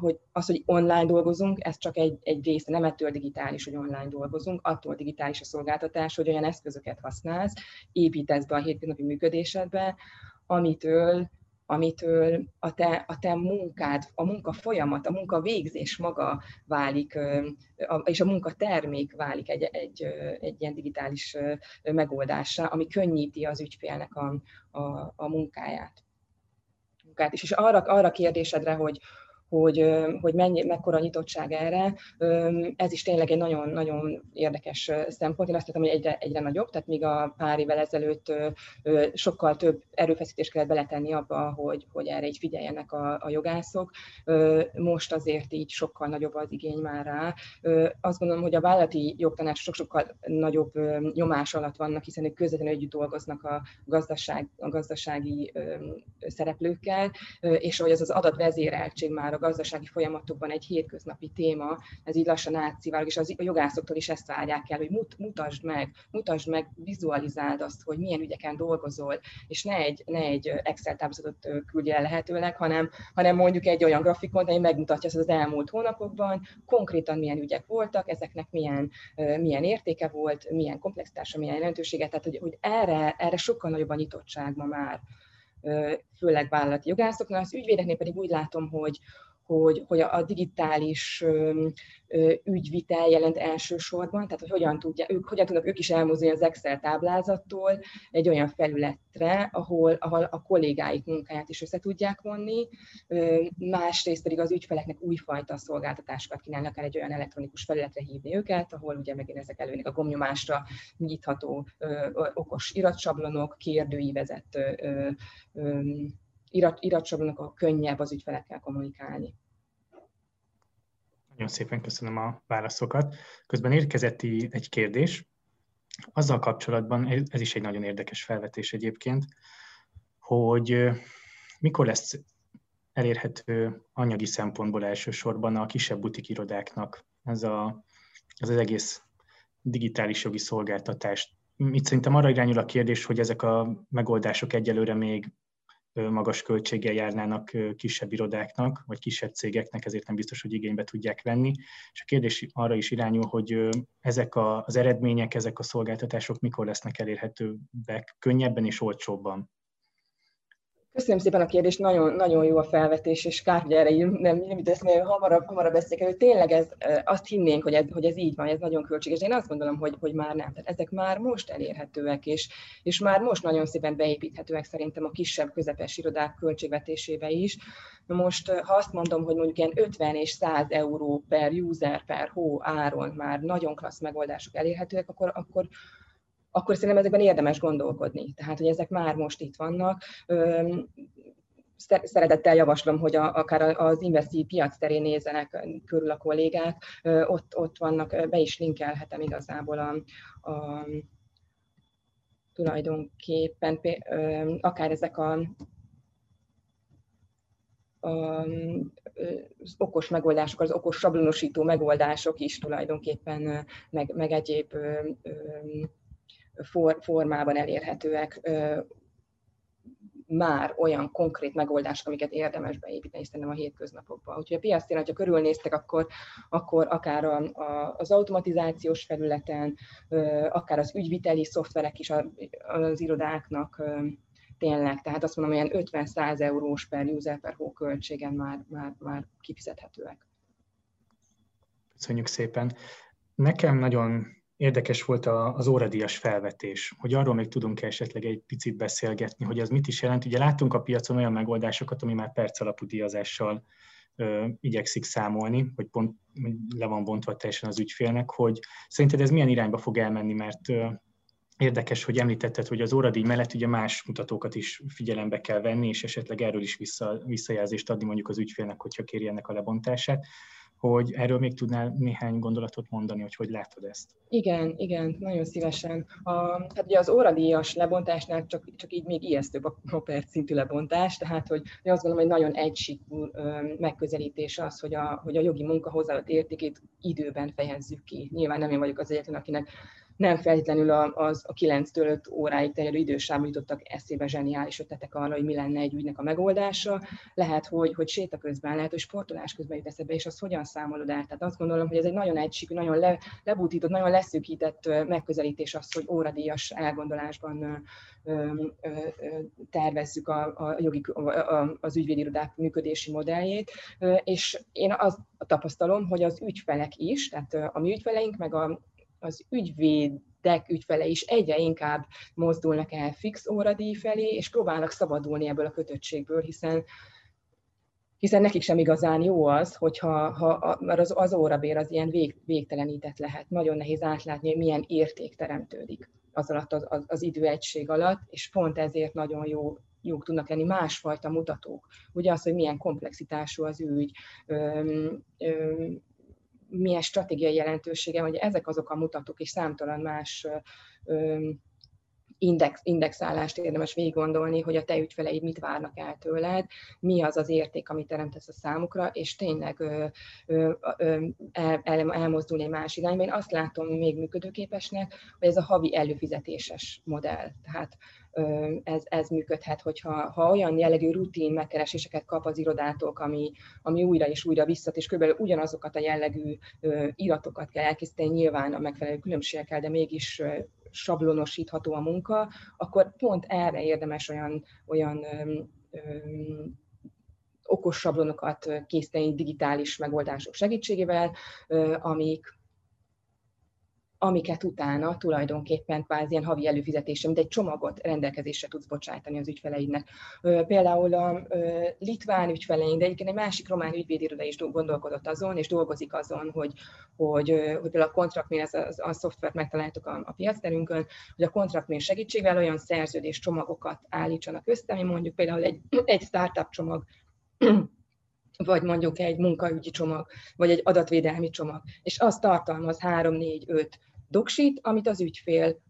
hogy az, hogy online dolgozunk, ez csak egy, egy része, nem ettől digitális, hogy online dolgozunk, attól digitális a szolgáltatás, hogy olyan eszközöket használsz, építesz be a hétköznapi működésedbe, amitől amitől a te, a te munkád, a munka folyamat, a munka végzés maga válik, és a munka termék válik egy, egy, egy ilyen digitális megoldásra, ami könnyíti az ügyfélnek a, a, a munkáját. munkát is. És arra, arra kérdésedre, hogy, hogy, hogy mennyi, mekkora nyitottság erre. Ez is tényleg egy nagyon-nagyon érdekes szempont. Én azt hiszem, hogy egyre, egyre nagyobb, tehát míg a pár évvel ezelőtt sokkal több erőfeszítést kellett beletenni abba, hogy, hogy erre így figyeljenek a, a jogászok. Most azért így sokkal nagyobb az igény már rá. Azt gondolom, hogy a vállalati jogtanácsok sokkal nagyobb nyomás alatt vannak, hiszen ők közvetlenül együtt dolgoznak a, gazdaság, a gazdasági szereplőkkel, és hogy az az adatvezéreltség már a gazdasági folyamatokban egy hétköznapi téma, ez így lassan átszivárog, és az, a jogászoktól is ezt várják el, hogy mut, mutasd meg, mutasd meg, vizualizáld azt, hogy milyen ügyeken dolgozol, és ne egy, ne egy Excel táblázatot küldje el lehetőleg, hanem, hanem mondjuk egy olyan grafikon, ami megmutatja azt az elmúlt hónapokban, konkrétan milyen ügyek voltak, ezeknek milyen, milyen értéke volt, milyen komplexitása, milyen jelentősége, tehát hogy, hogy erre, erre sokkal nagyobb a nyitottság ma már főleg vállalati jogászoknál. Az ügyvédeknél pedig úgy látom, hogy, hogy, hogy a digitális ügyvitel jelent elsősorban, tehát hogy hogyan, tudja, ők, hogyan tudnak ők is elmozdulni az Excel táblázattól egy olyan felületre, ahol, ahol a kollégáik munkáját is össze tudják vonni, másrészt pedig az ügyfeleknek újfajta szolgáltatásokat kínálnak el egy olyan elektronikus felületre hívni őket, ahol ugye megint ezek előnik a gomnyomásra nyitható okos iratsablonok, kérdőívezett irat, iratsorolnak, könnyebb az ügyfelekkel kommunikálni. Nagyon szépen köszönöm a válaszokat. Közben érkezett egy kérdés, azzal kapcsolatban, ez is egy nagyon érdekes felvetés egyébként, hogy mikor lesz elérhető anyagi szempontból elsősorban a kisebb butikirodáknak ez, a, ez az egész digitális jogi szolgáltatás. Itt szerintem arra irányul a kérdés, hogy ezek a megoldások egyelőre még magas költséggel járnának kisebb irodáknak, vagy kisebb cégeknek, ezért nem biztos, hogy igénybe tudják venni. És a kérdés arra is irányul, hogy ezek az eredmények, ezek a szolgáltatások mikor lesznek elérhetőbbek könnyebben és olcsóbban. Köszönöm szépen a kérdést, nagyon, nagyon jó a felvetés, és kár, hogy erre nem, nem jut eszembe, hamarabb, hamarabb beszélek hogy tényleg ez, azt hinnénk, hogy ez, hogy ez így van, ez nagyon költséges. Én azt gondolom, hogy, hogy már nem. Tehát ezek már most elérhetőek, és, és már most nagyon szépen beépíthetőek szerintem a kisebb, közepes irodák költségvetésébe is. Most, ha azt mondom, hogy mondjuk ilyen 50 és 100 euró per user, per hó áron már nagyon klassz megoldások elérhetőek, akkor, akkor akkor szerintem ezekben érdemes gondolkodni. Tehát, hogy ezek már most itt vannak. Szeretettel javaslom, hogy a, akár az investi piac terén nézzenek körül a kollégák, ott, ott vannak, be is linkelhetem igazából a, a tulajdonképpen akár ezek a az okos megoldások, az okos sablonosító megoldások is tulajdonképpen, meg, meg egyéb for, formában elérhetőek már olyan konkrét megoldások, amiket érdemes beépíteni szerintem a hétköznapokban. Úgyhogy a piac ha körülnéztek, akkor, akkor akár a, a, az automatizációs felületen, akár az ügyviteli szoftverek is az irodáknak tényleg, tehát azt mondom, olyan 50-100 eurós per user per hó költségen már, már, már kifizethetőek. Köszönjük szépen. Nekem nagyon Érdekes volt az óradíjas felvetés, hogy arról még tudunk esetleg egy picit beszélgetni, hogy az mit is jelent. Ugye láttunk a piacon olyan megoldásokat, ami már perc alapú díjazással ö, igyekszik számolni, hogy pont le van bontva teljesen az ügyfélnek, hogy szerinted ez milyen irányba fog elmenni, mert ö, érdekes, hogy említetted, hogy az óradíj mellett ugye más mutatókat is figyelembe kell venni, és esetleg erről is vissza, visszajelzést adni mondjuk az ügyfélnek, hogyha kéri ennek a lebontását hogy erről még tudnál néhány gondolatot mondani, hogy hogy látod ezt? Igen, igen, nagyon szívesen. A, hát ugye az óradíjas lebontásnál csak, csak így még ijesztőbb a, a perc szintű lebontás, tehát hogy én azt gondolom, hogy nagyon egysíkú megközelítés az, hogy a, hogy a jogi munka hozzáadott értékét időben fejezzük ki. Nyilván nem én vagyok az egyetlen, akinek nem feltétlenül az a 9-től 5 óráig terjedő idősávban jutottak eszébe zseniális ötletek arra, hogy mi lenne egy ügynek a megoldása. Lehet, hogy, hogy séta közben, lehet, hogy sportolás közben jut eszebe, és azt hogyan számolod el. Tehát azt gondolom, hogy ez egy nagyon egységű, nagyon le, lebutított, nagyon leszűkített megközelítés az, hogy óradíjas elgondolásban tervezzük a, a jogi, a, az ügyvédirodák működési modelljét, és én azt tapasztalom, hogy az ügyfelek is, tehát a mi ügyfeleink, meg a, az ügyvédek ügyfele is egyre inkább mozdulnak el fix óradíj felé, és próbálnak szabadulni ebből a kötöttségből, hiszen hiszen nekik sem igazán jó az, hogyha ha, mert az, az órabér az ilyen vég, végtelenített lehet. Nagyon nehéz átlátni, hogy milyen érték teremtődik az alatt az, az, az időegység alatt, és pont ezért nagyon jó jók tudnak lenni másfajta mutatók. Ugye az, hogy milyen komplexitású az ügy, öm, öm, milyen stratégiai jelentősége, hogy ezek azok a mutatók és számtalan más index, indexálást érdemes végig gondolni, hogy a te ügyfeleid mit várnak el tőled, mi az az érték, amit teremtesz a számukra, és tényleg ö, ö, ö, el, el, elmozdulni más irányba. Én azt látom még működőképesnek, hogy ez a havi előfizetéses modell. Tehát ez, ez működhet, hogyha ha olyan jellegű rutin megkereséseket kap az irodától, ami, ami újra és újra visszat, és kb. ugyanazokat a jellegű iratokat kell elkészíteni, nyilván a megfelelő különbségekkel, de mégis sablonosítható a munka, akkor pont erre érdemes olyan, olyan okos sablonokat készíteni digitális megoldások segítségével, amik, amiket utána tulajdonképpen kvázi ilyen havi előfizetése, mint egy csomagot rendelkezésre tudsz bocsájtani az ügyfeleidnek. Például a litván ügyfeleink, de egyébként egy másik román ügyvédiroda is gondolkodott azon, és dolgozik azon, hogy, hogy, hogy például a kontraktmér, ez a, a szoftvert megtaláltuk a, a piacterünkön, hogy a kontraktmér segítségével olyan szerződés csomagokat állítsanak össze, ami mondjuk például egy, egy startup csomag vagy mondjuk egy munkaügyi csomag, vagy egy adatvédelmi csomag, és az tartalmaz 3, 4, 5 doksit, amit az ügyfél,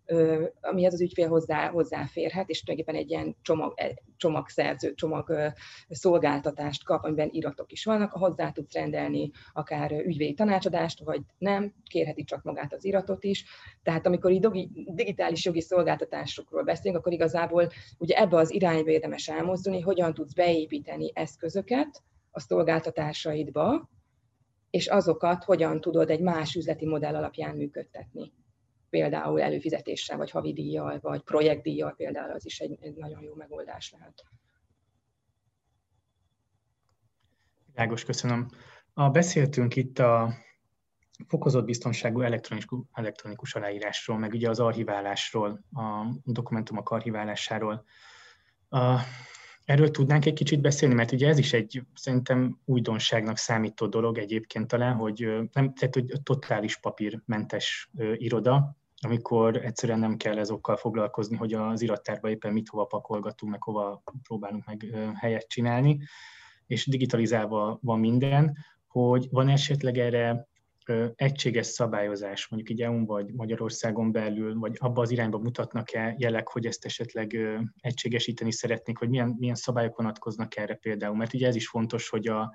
amihez az ügyfél hozzá, hozzáférhet, és tulajdonképpen egy ilyen csomag, e, csomagszerző, csomag szolgáltatást kap, amiben iratok is vannak, hozzá tudsz rendelni akár ügyvédi tanácsadást, vagy nem, kérheti csak magát az iratot is. Tehát amikor így digitális jogi szolgáltatásokról beszélünk, akkor igazából ugye ebbe az irányba érdemes elmozdulni, hogyan tudsz beépíteni eszközöket, a szolgáltatásaidba, és azokat hogyan tudod egy más üzleti modell alapján működtetni. Például előfizetéssel, vagy havidíjjal, vagy projektdíjjal például az is egy, egy nagyon jó megoldás lehet. Világos, köszönöm. A, beszéltünk itt a fokozott biztonságú elektronikus, elektronikus aláírásról, meg ugye az archiválásról, a dokumentumok archiválásáról. A, Erről tudnánk egy kicsit beszélni, mert ugye ez is egy szerintem újdonságnak számító dolog egyébként talán, hogy nem, tehát hogy totális papírmentes iroda, amikor egyszerűen nem kell ezokkal foglalkozni, hogy az irattárba éppen mit hova pakolgatunk, meg hova próbálunk meg helyet csinálni, és digitalizálva van minden, hogy van esetleg erre egységes szabályozás, mondjuk így EU-n vagy Magyarországon belül, vagy abba az irányba mutatnak-e jelek, hogy ezt esetleg egységesíteni szeretnék, hogy milyen, milyen szabályok vonatkoznak erre például. Mert ugye ez is fontos, hogy, a,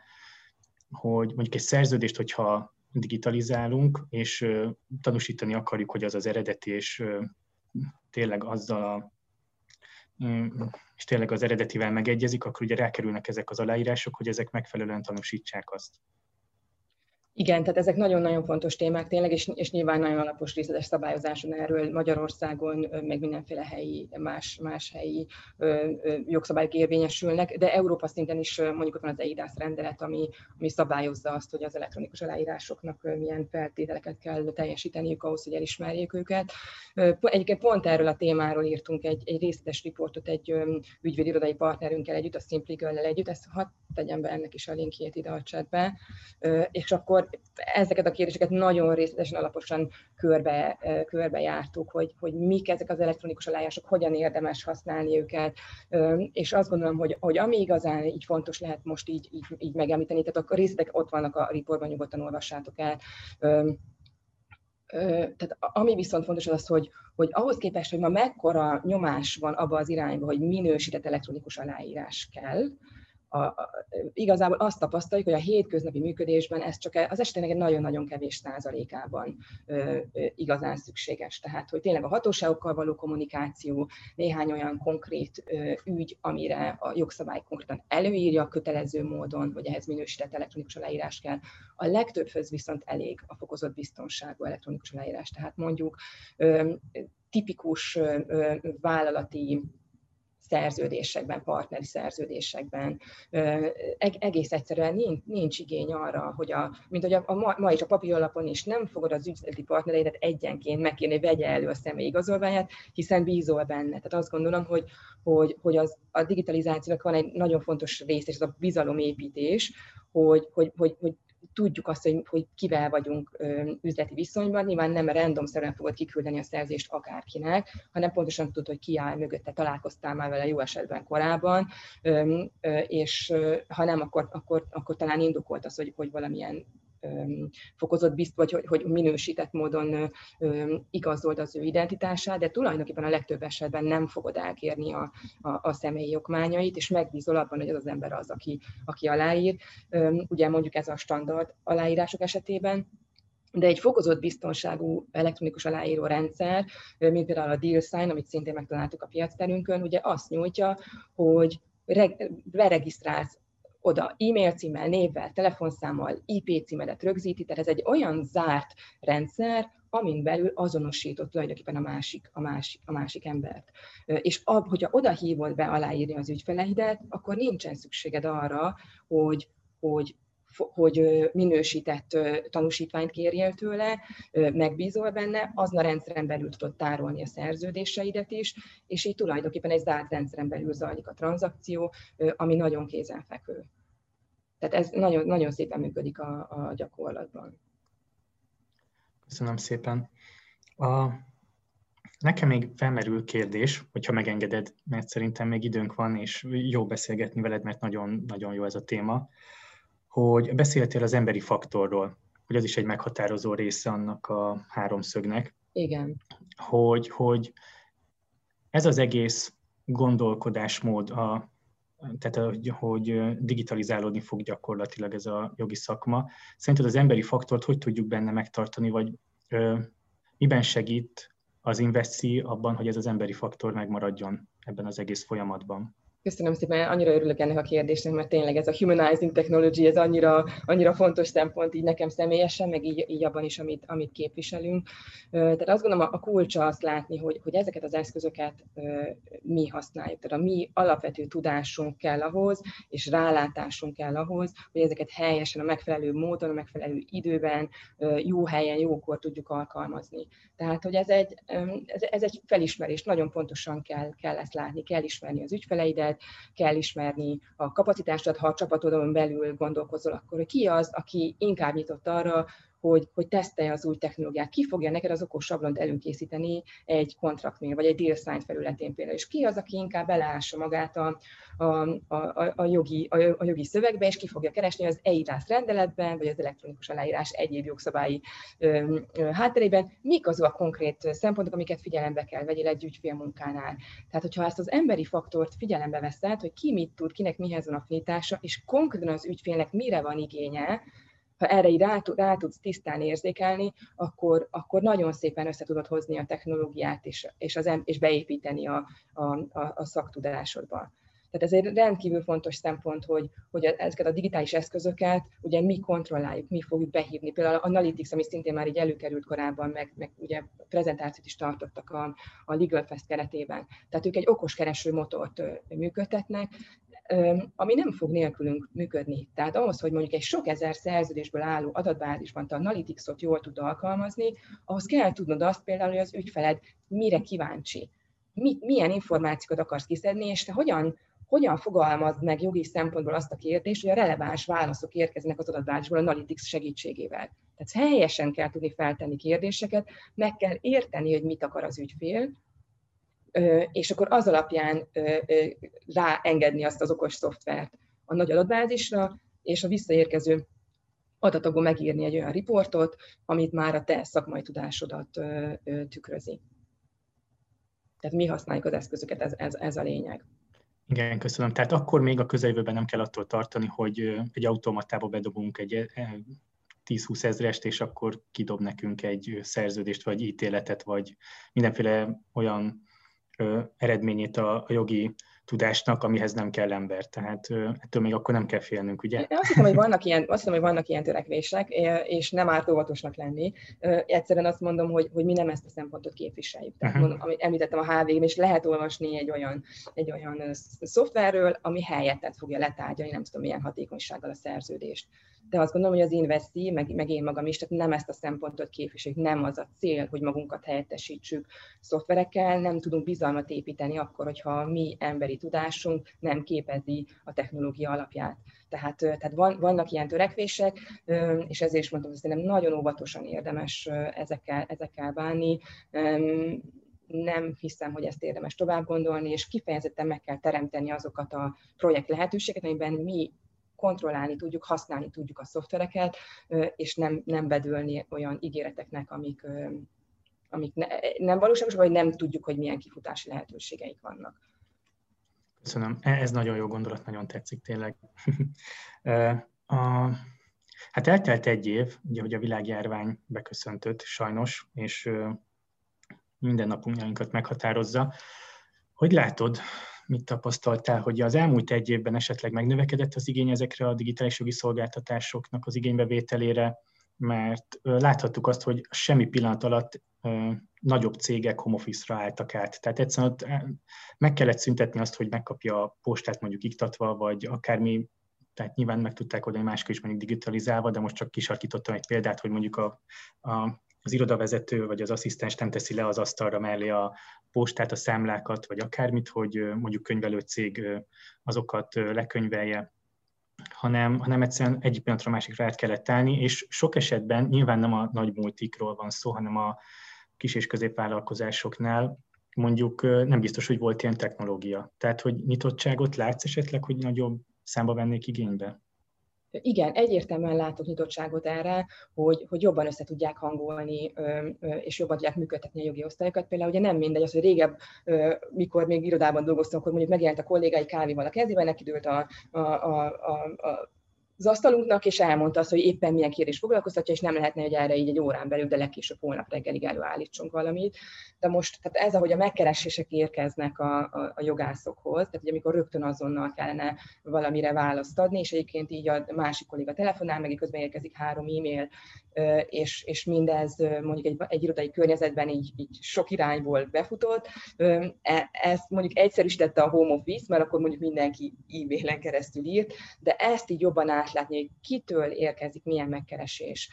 hogy mondjuk egy szerződést, hogyha digitalizálunk, és tanúsítani akarjuk, hogy az az eredeti, és tényleg azzal a és tényleg az eredetivel megegyezik, akkor ugye rákerülnek ezek az aláírások, hogy ezek megfelelően tanúsítsák azt. Igen, tehát ezek nagyon-nagyon fontos témák tényleg, és, és nyilván nagyon alapos részletes szabályozáson erről Magyarországon, meg mindenféle helyi, más, más helyi ö, ö, jogszabályok érvényesülnek, de Európa szinten is mondjuk ott van az EIDAS rendelet, ami, ami szabályozza azt, hogy az elektronikus aláírásoknak milyen feltételeket kell teljesíteniük ahhoz, hogy elismerjék őket. Egyébként pont erről a témáról írtunk egy, egy részletes riportot egy ügyvédirodai partnerünkkel együtt, a Simply girl együtt, ezt hadd tegyem be ennek is a linkjét ide a chatbe, és akkor akkor ezeket a kérdéseket nagyon részletesen, alaposan körbe, körbe jártuk, hogy, hogy mik ezek az elektronikus aláírások, hogyan érdemes használni őket, és azt gondolom, hogy, hogy ami igazán így fontos lehet most így, így, így megemlíteni, tehát a részletek ott vannak a riportban, nyugodtan olvassátok el, tehát ami viszont fontos az az, hogy, hogy ahhoz képest, hogy ma mekkora nyomás van abba az irányba, hogy minősített elektronikus aláírás kell, a, igazából azt tapasztaljuk, hogy a hétköznapi működésben ez csak az esetének egy nagyon-nagyon kevés százalékában ö, ö, igazán szükséges. Tehát, hogy tényleg a hatóságokkal való kommunikáció, néhány olyan konkrét ö, ügy, amire a jogszabály konkrétan előírja kötelező módon, hogy ehhez minősített elektronikus aláírás kell. A legtöbbhöz viszont elég a fokozott biztonságú elektronikus aláírás. Tehát mondjuk ö, tipikus ö, vállalati szerződésekben, partneri szerződésekben. Egész egyszerűen nincs, nincs igény arra, hogy a, mint hogy a, a, ma is a papíralapon is nem fogod az üzleti partnereidet egyenként megkérni, vegye elő a személyi igazolványát, hiszen bízol benne. Tehát azt gondolom, hogy, hogy, hogy az, a digitalizációnak van egy nagyon fontos rész, és az a bizalomépítés, hogy, hogy, hogy, hogy tudjuk azt, hogy, hogy kivel vagyunk üzleti viszonyban, nyilván nem randomszerűen fogod kiküldeni a szerzést akárkinek, hanem pontosan tudod, hogy ki áll mögötte, találkoztál már vele jó esetben korábban, és ha nem, akkor, akkor, akkor talán indokolt az, hogy, hogy valamilyen fokozott bizt, vagy hogy, hogy minősített módon igazold az ő identitását, de tulajdonképpen a legtöbb esetben nem fogod elkérni a, a, a személyi okmányait, és megbízol abban, hogy az az ember az, aki, aki aláír. Ugye mondjuk ez a standard aláírások esetében, de egy fokozott biztonságú elektronikus aláíró rendszer, mint például a Deal Sign, amit szintén megtaláltuk a piacterünkön, ugye azt nyújtja, hogy beregisztrálsz oda e-mail címmel, névvel, telefonszámmal, IP címedet rögzíti, tehát ez egy olyan zárt rendszer, amin belül azonosított tulajdonképpen a másik, a másik, a másik embert. És ab, hogyha oda hívod be aláírni az ügyfeleidet, akkor nincsen szükséged arra, hogy, hogy hogy minősített tanúsítványt kérjél tőle, megbízol benne, azon a rendszeren belül tudod tárolni a szerződéseidet is, és így tulajdonképpen egy zárt rendszeren belül zajlik a tranzakció, ami nagyon kézenfekvő. Tehát ez nagyon, nagyon szépen működik a, a gyakorlatban. Köszönöm szépen. A, nekem még felmerül kérdés, hogyha megengeded, mert szerintem még időnk van, és jó beszélgetni veled, mert nagyon, nagyon jó ez a téma hogy beszéltél az emberi faktorról, hogy az is egy meghatározó része annak a háromszögnek. Igen. Hogy, hogy ez az egész gondolkodásmód, a, tehát hogy digitalizálódni fog gyakorlatilag ez a jogi szakma. Szerinted az emberi faktort hogy tudjuk benne megtartani, vagy ö, miben segít az Investi abban, hogy ez az emberi faktor megmaradjon ebben az egész folyamatban? Köszönöm szépen, annyira örülök ennek a kérdésnek, mert tényleg ez a humanizing technology, ez annyira, annyira fontos szempont így nekem személyesen, meg így, így abban is, amit, amit képviselünk. Tehát azt gondolom, a kulcsa azt látni, hogy, hogy ezeket az eszközöket mi használjuk. Tehát a mi alapvető tudásunk kell ahhoz, és rálátásunk kell ahhoz, hogy ezeket helyesen, a megfelelő módon, a megfelelő időben, jó helyen, jókor tudjuk alkalmazni. Tehát, hogy ez egy, ez, ez egy felismerés, nagyon pontosan kell, kell ezt látni, kell ismerni az ügyfeleidet, ügyfelet, kell ismerni a kapacitásodat, ha a csapatodon belül gondolkozol, akkor ki az, aki inkább nyitott arra, hogy, hogy tesztelje az új technológiát. Ki fogja neked az okos sablont előkészíteni egy kontraktnél, vagy egy deal sign felületén például, és ki az, aki inkább beleássa magát a, a, a, a, jogi, a, a jogi szövegbe, és ki fogja keresni az EIDAS rendeletben, vagy az elektronikus aláírás egyéb jogszabályi ö, ö, hátterében, mik azok a konkrét szempontok, amiket figyelembe kell vegyél egy ügyfél munkánál. Tehát, hogyha ezt az emberi faktort figyelembe veszed, hogy ki mit tud, kinek mihez van affinitása, és konkrétan az ügyfélnek mire van igénye, ha erre így rá, rá tudsz tisztán érzékelni, akkor, akkor nagyon szépen össze tudod hozni a technológiát és, és, az, és beépíteni a, a, a, a szaktudásodba. Tehát ez egy rendkívül fontos szempont, hogy, hogy ezeket a digitális eszközöket ugye mi kontrolláljuk, mi fogjuk behívni. Például a Analytics, ami szintén már így előkerült korábban, meg, meg ugye prezentációt is tartottak a, a Legal Fest keretében. Tehát ők egy okos kereső motort működtetnek, ami nem fog nélkülünk működni. Tehát ahhoz, hogy mondjuk egy sok ezer szerződésből álló adatbázisban te Analytics-ot jól tud alkalmazni, ahhoz kell tudnod azt például, hogy az ügyfeled mire kíváncsi, mi, milyen információkat akarsz kiszedni, és te hogyan, hogyan fogalmazd meg jogi szempontból azt a kérdést, hogy a releváns válaszok érkeznek az adatbázisból Analytics segítségével. Tehát helyesen kell tudni feltenni kérdéseket, meg kell érteni, hogy mit akar az ügyfél, és akkor az alapján ráengedni azt az okos szoftvert a nagy adatbázisra, és a visszaérkező adatokból megírni egy olyan riportot, amit már a te szakmai tudásodat tükrözi. Tehát mi használjuk az eszközöket, ez, ez, ez a lényeg. Igen, köszönöm. Tehát akkor még a közeljövőben nem kell attól tartani, hogy egy automatába bedobunk egy 10-20 ezrest, és akkor kidob nekünk egy szerződést, vagy ítéletet, vagy mindenféle olyan eredményét a, jogi tudásnak, amihez nem kell ember. Tehát ettől még akkor nem kell félnünk, ugye? Én azt hiszem, hogy vannak ilyen, azt hiszem, hogy vannak ilyen törekvések, és nem árt óvatosnak lenni. Egyszerűen azt mondom, hogy, hogy mi nem ezt a szempontot képviseljük. Tehát uh-huh. mondom, amit említettem a hvg és lehet olvasni egy olyan, egy olyan szoftverről, ami helyettet fogja letárgyalni, nem tudom milyen hatékonysággal a szerződést de azt gondolom, hogy az Investi, meg, meg én magam is, tehát nem ezt a szempontot képviseljük, nem az a cél, hogy magunkat helyettesítsük szoftverekkel, nem tudunk bizalmat építeni akkor, hogyha mi emberi tudásunk nem képezi a technológia alapját. Tehát, tehát van, vannak ilyen törekvések, és ezért is mondom, hogy szerintem nagyon óvatosan érdemes ezekkel, ezekkel bánni nem hiszem, hogy ezt érdemes tovább gondolni, és kifejezetten meg kell teremteni azokat a projekt lehetőségeket, amiben mi kontrollálni tudjuk, használni tudjuk a szoftvereket, és nem, nem bedőlni olyan ígéreteknek, amik, amik ne, nem valóságos, vagy nem tudjuk, hogy milyen kifutási lehetőségeik vannak. Köszönöm. E, ez nagyon jó gondolat, nagyon tetszik tényleg. a, hát eltelt egy év, ugye, hogy a világjárvány beköszöntött sajnos, és minden napunkat meghatározza. Hogy látod, mit tapasztaltál, hogy az elmúlt egy évben esetleg megnövekedett az igény ezekre a digitális jogi szolgáltatásoknak az igénybevételére, mert láthattuk azt, hogy semmi pillanat alatt nagyobb cégek home office-ra álltak át. Tehát egyszerűen meg kellett szüntetni azt, hogy megkapja a postát mondjuk iktatva, vagy akármi, tehát nyilván meg tudták oldani máskor is mondjuk digitalizálva, de most csak kisarkítottam egy példát, hogy mondjuk a, a az irodavezető vagy az asszisztens nem teszi le az asztalra mellé a postát, a számlákat, vagy akármit, hogy mondjuk könyvelő cég azokat lekönyvelje, hanem, hanem egyszerűen egyik pillanatra a másikra át kellett állni, és sok esetben nyilván nem a nagy multikról van szó, hanem a kis és középvállalkozásoknál mondjuk nem biztos, hogy volt ilyen technológia. Tehát, hogy nyitottságot látsz esetleg, hogy nagyobb számba vennék igénybe? igen, egyértelműen látok nyitottságot erre, hogy, hogy jobban össze tudják hangolni, és jobban tudják működtetni a jogi osztályokat. Például ugye nem mindegy az, hogy régebb, mikor még irodában dolgoztam, akkor mondjuk megjelent a kollégái kávéval a kezében, neki dőlt a, a, a, a, a az asztalunknak, és elmondta azt, hogy éppen milyen kérdés foglalkoztatja, és nem lehetne, hogy erre így egy órán belül, de legkésőbb holnap reggelig előállítsunk valamit. De most, tehát ez, ahogy a megkeresések érkeznek a, a, a jogászokhoz, tehát hogy amikor rögtön azonnal kellene valamire választ adni, és egyébként így a másik kolléga telefonál, meg közben érkezik három e-mail, és, és mindez mondjuk egy, egy irodai környezetben így, így sok irányból befutott. E, ezt mondjuk egyszerűsítette a home office, mert akkor mondjuk mindenki e-mailen keresztül írt, de ezt így jobban átlátni, hogy kitől érkezik milyen megkeresés,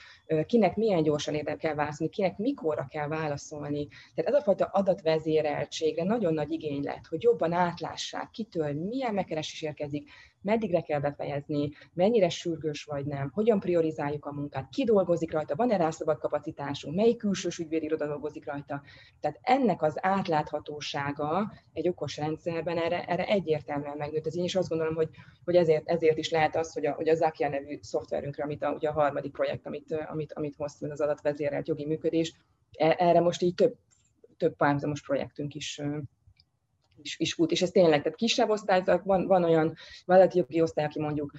kinek milyen gyorsan érde kell válaszolni, kinek mikorra kell válaszolni. Tehát ez a fajta adatvezéreltségre nagyon nagy igény lett, hogy jobban átlássák, kitől milyen megkeresés érkezik, meddigre kell befejezni, mennyire sürgős vagy nem, hogyan priorizáljuk a munkát, ki dolgozik rajta, van-e rá szabad kapacitásunk, melyik külsős ügyvédiroda dolgozik rajta. Tehát ennek az átláthatósága egy okos rendszerben erre, erre egyértelműen megnőtt. Ez én is azt gondolom, hogy, hogy ezért, ezért is lehet az, hogy a, hogy a Zakia nevű szoftverünkre, amit a, ugye a harmadik projekt, amit, amit, amit hoztunk, az adatvezérelt jogi működés, e, erre most így több, több párhuzamos projektünk is is, is fut, és ez tényleg, tehát kisebb osztályzat, van, van olyan jogi osztály, aki mondjuk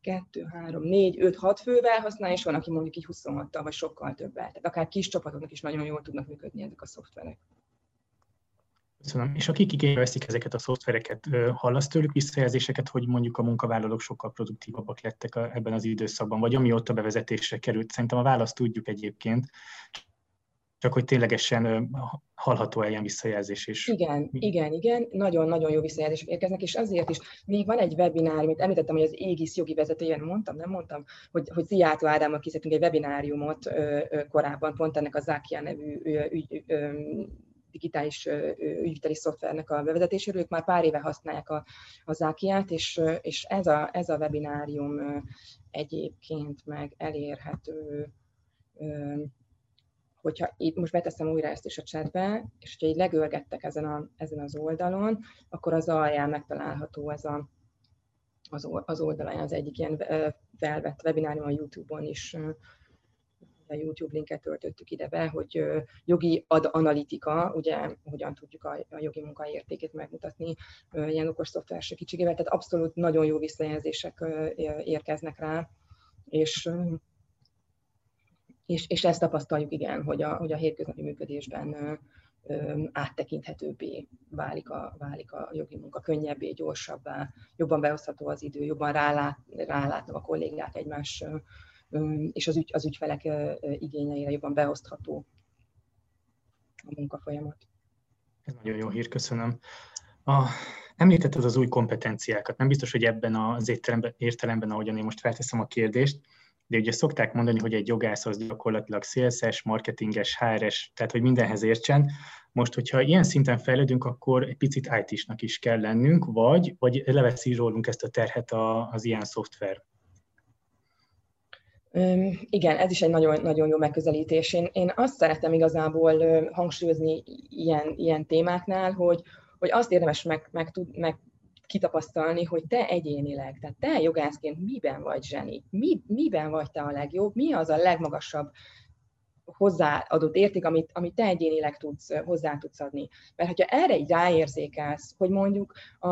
kettő, három, négy, öt, hat fővel használ, és van, aki mondjuk így 26 vagy sokkal többel. Tehát akár kis csapatoknak is nagyon jól tudnak működni ezek a szoftverek. Köszönöm. És akik igénybe veszik ezeket a szoftvereket, hallasz tőlük visszajelzéseket, hogy mondjuk a munkavállalók sokkal produktívabbak lettek ebben az időszakban, vagy amióta bevezetésre került? Szerintem a választ tudjuk egyébként, csak hogy ténylegesen hallható ilyen visszajelzés is. Igen, igen, igen, nagyon-nagyon jó visszajelzések érkeznek, és azért is. Még van egy webinár, amit említettem, hogy az ÉGIS jogi vezetője, mondtam, nem mondtam, hogy, hogy Szijjátó Ádámmal készítünk egy webináriumot ö, ö, korábban, pont ennek a Zákia nevű ö, ügy, ö, digitális ügyviteli szoftvernek a bevezetéséről, ők már pár éve használják a, a Zákiát, és, és ez, a, ez a webinárium egyébként meg elérhető hogyha itt most beteszem újra ezt is a chatbe, és hogyha így legörgettek ezen, a, ezen az oldalon, akkor az alján megtalálható ez a, az, az oldalán az egyik ilyen felvett webinárium a YouTube-on is, a YouTube linket töltöttük ide be, hogy jogi ad analitika, ugye hogyan tudjuk a, a jogi munka értékét megmutatni ilyen okos szoftver segítségével, tehát abszolút nagyon jó visszajelzések érkeznek rá, és és, és ezt tapasztaljuk, igen, hogy a, hogy a hétköznapi működésben áttekinthetőbbé válik a, válik a jogi munka, könnyebbé, gyorsabbá, jobban behozható az idő, jobban rálát, rálátnak a kollégák egymás, és az, ügy, az ügyfelek igényeire jobban beosztható a munkafolyamat. Ez nagyon jó hír, köszönöm. A, említetted az új kompetenciákat. Nem biztos, hogy ebben az értelemben, értelemben ahogyan én most felteszem a kérdést, de ugye szokták mondani, hogy egy jogász az gyakorlatilag szélszes, marketinges, HR-es, tehát hogy mindenhez értsen. Most, hogyha ilyen szinten fejlődünk, akkor egy picit IT-snak is kell lennünk, vagy, vagy leveszi rólunk ezt a terhet az ilyen szoftver. Igen, ez is egy nagyon, nagyon jó megközelítés. Én, én azt szeretem igazából hangsúlyozni ilyen, ilyen témáknál, hogy, hogy azt érdemes meg, meg, tud, meg kitapasztalni, hogy te egyénileg, tehát te jogászként miben vagy zseni, mi, miben vagy te a legjobb, mi az a legmagasabb hozzáadott érték, amit, amit te egyénileg tudsz, hozzá tudsz adni. Mert hogyha erre így ráérzékelsz, hogy mondjuk a,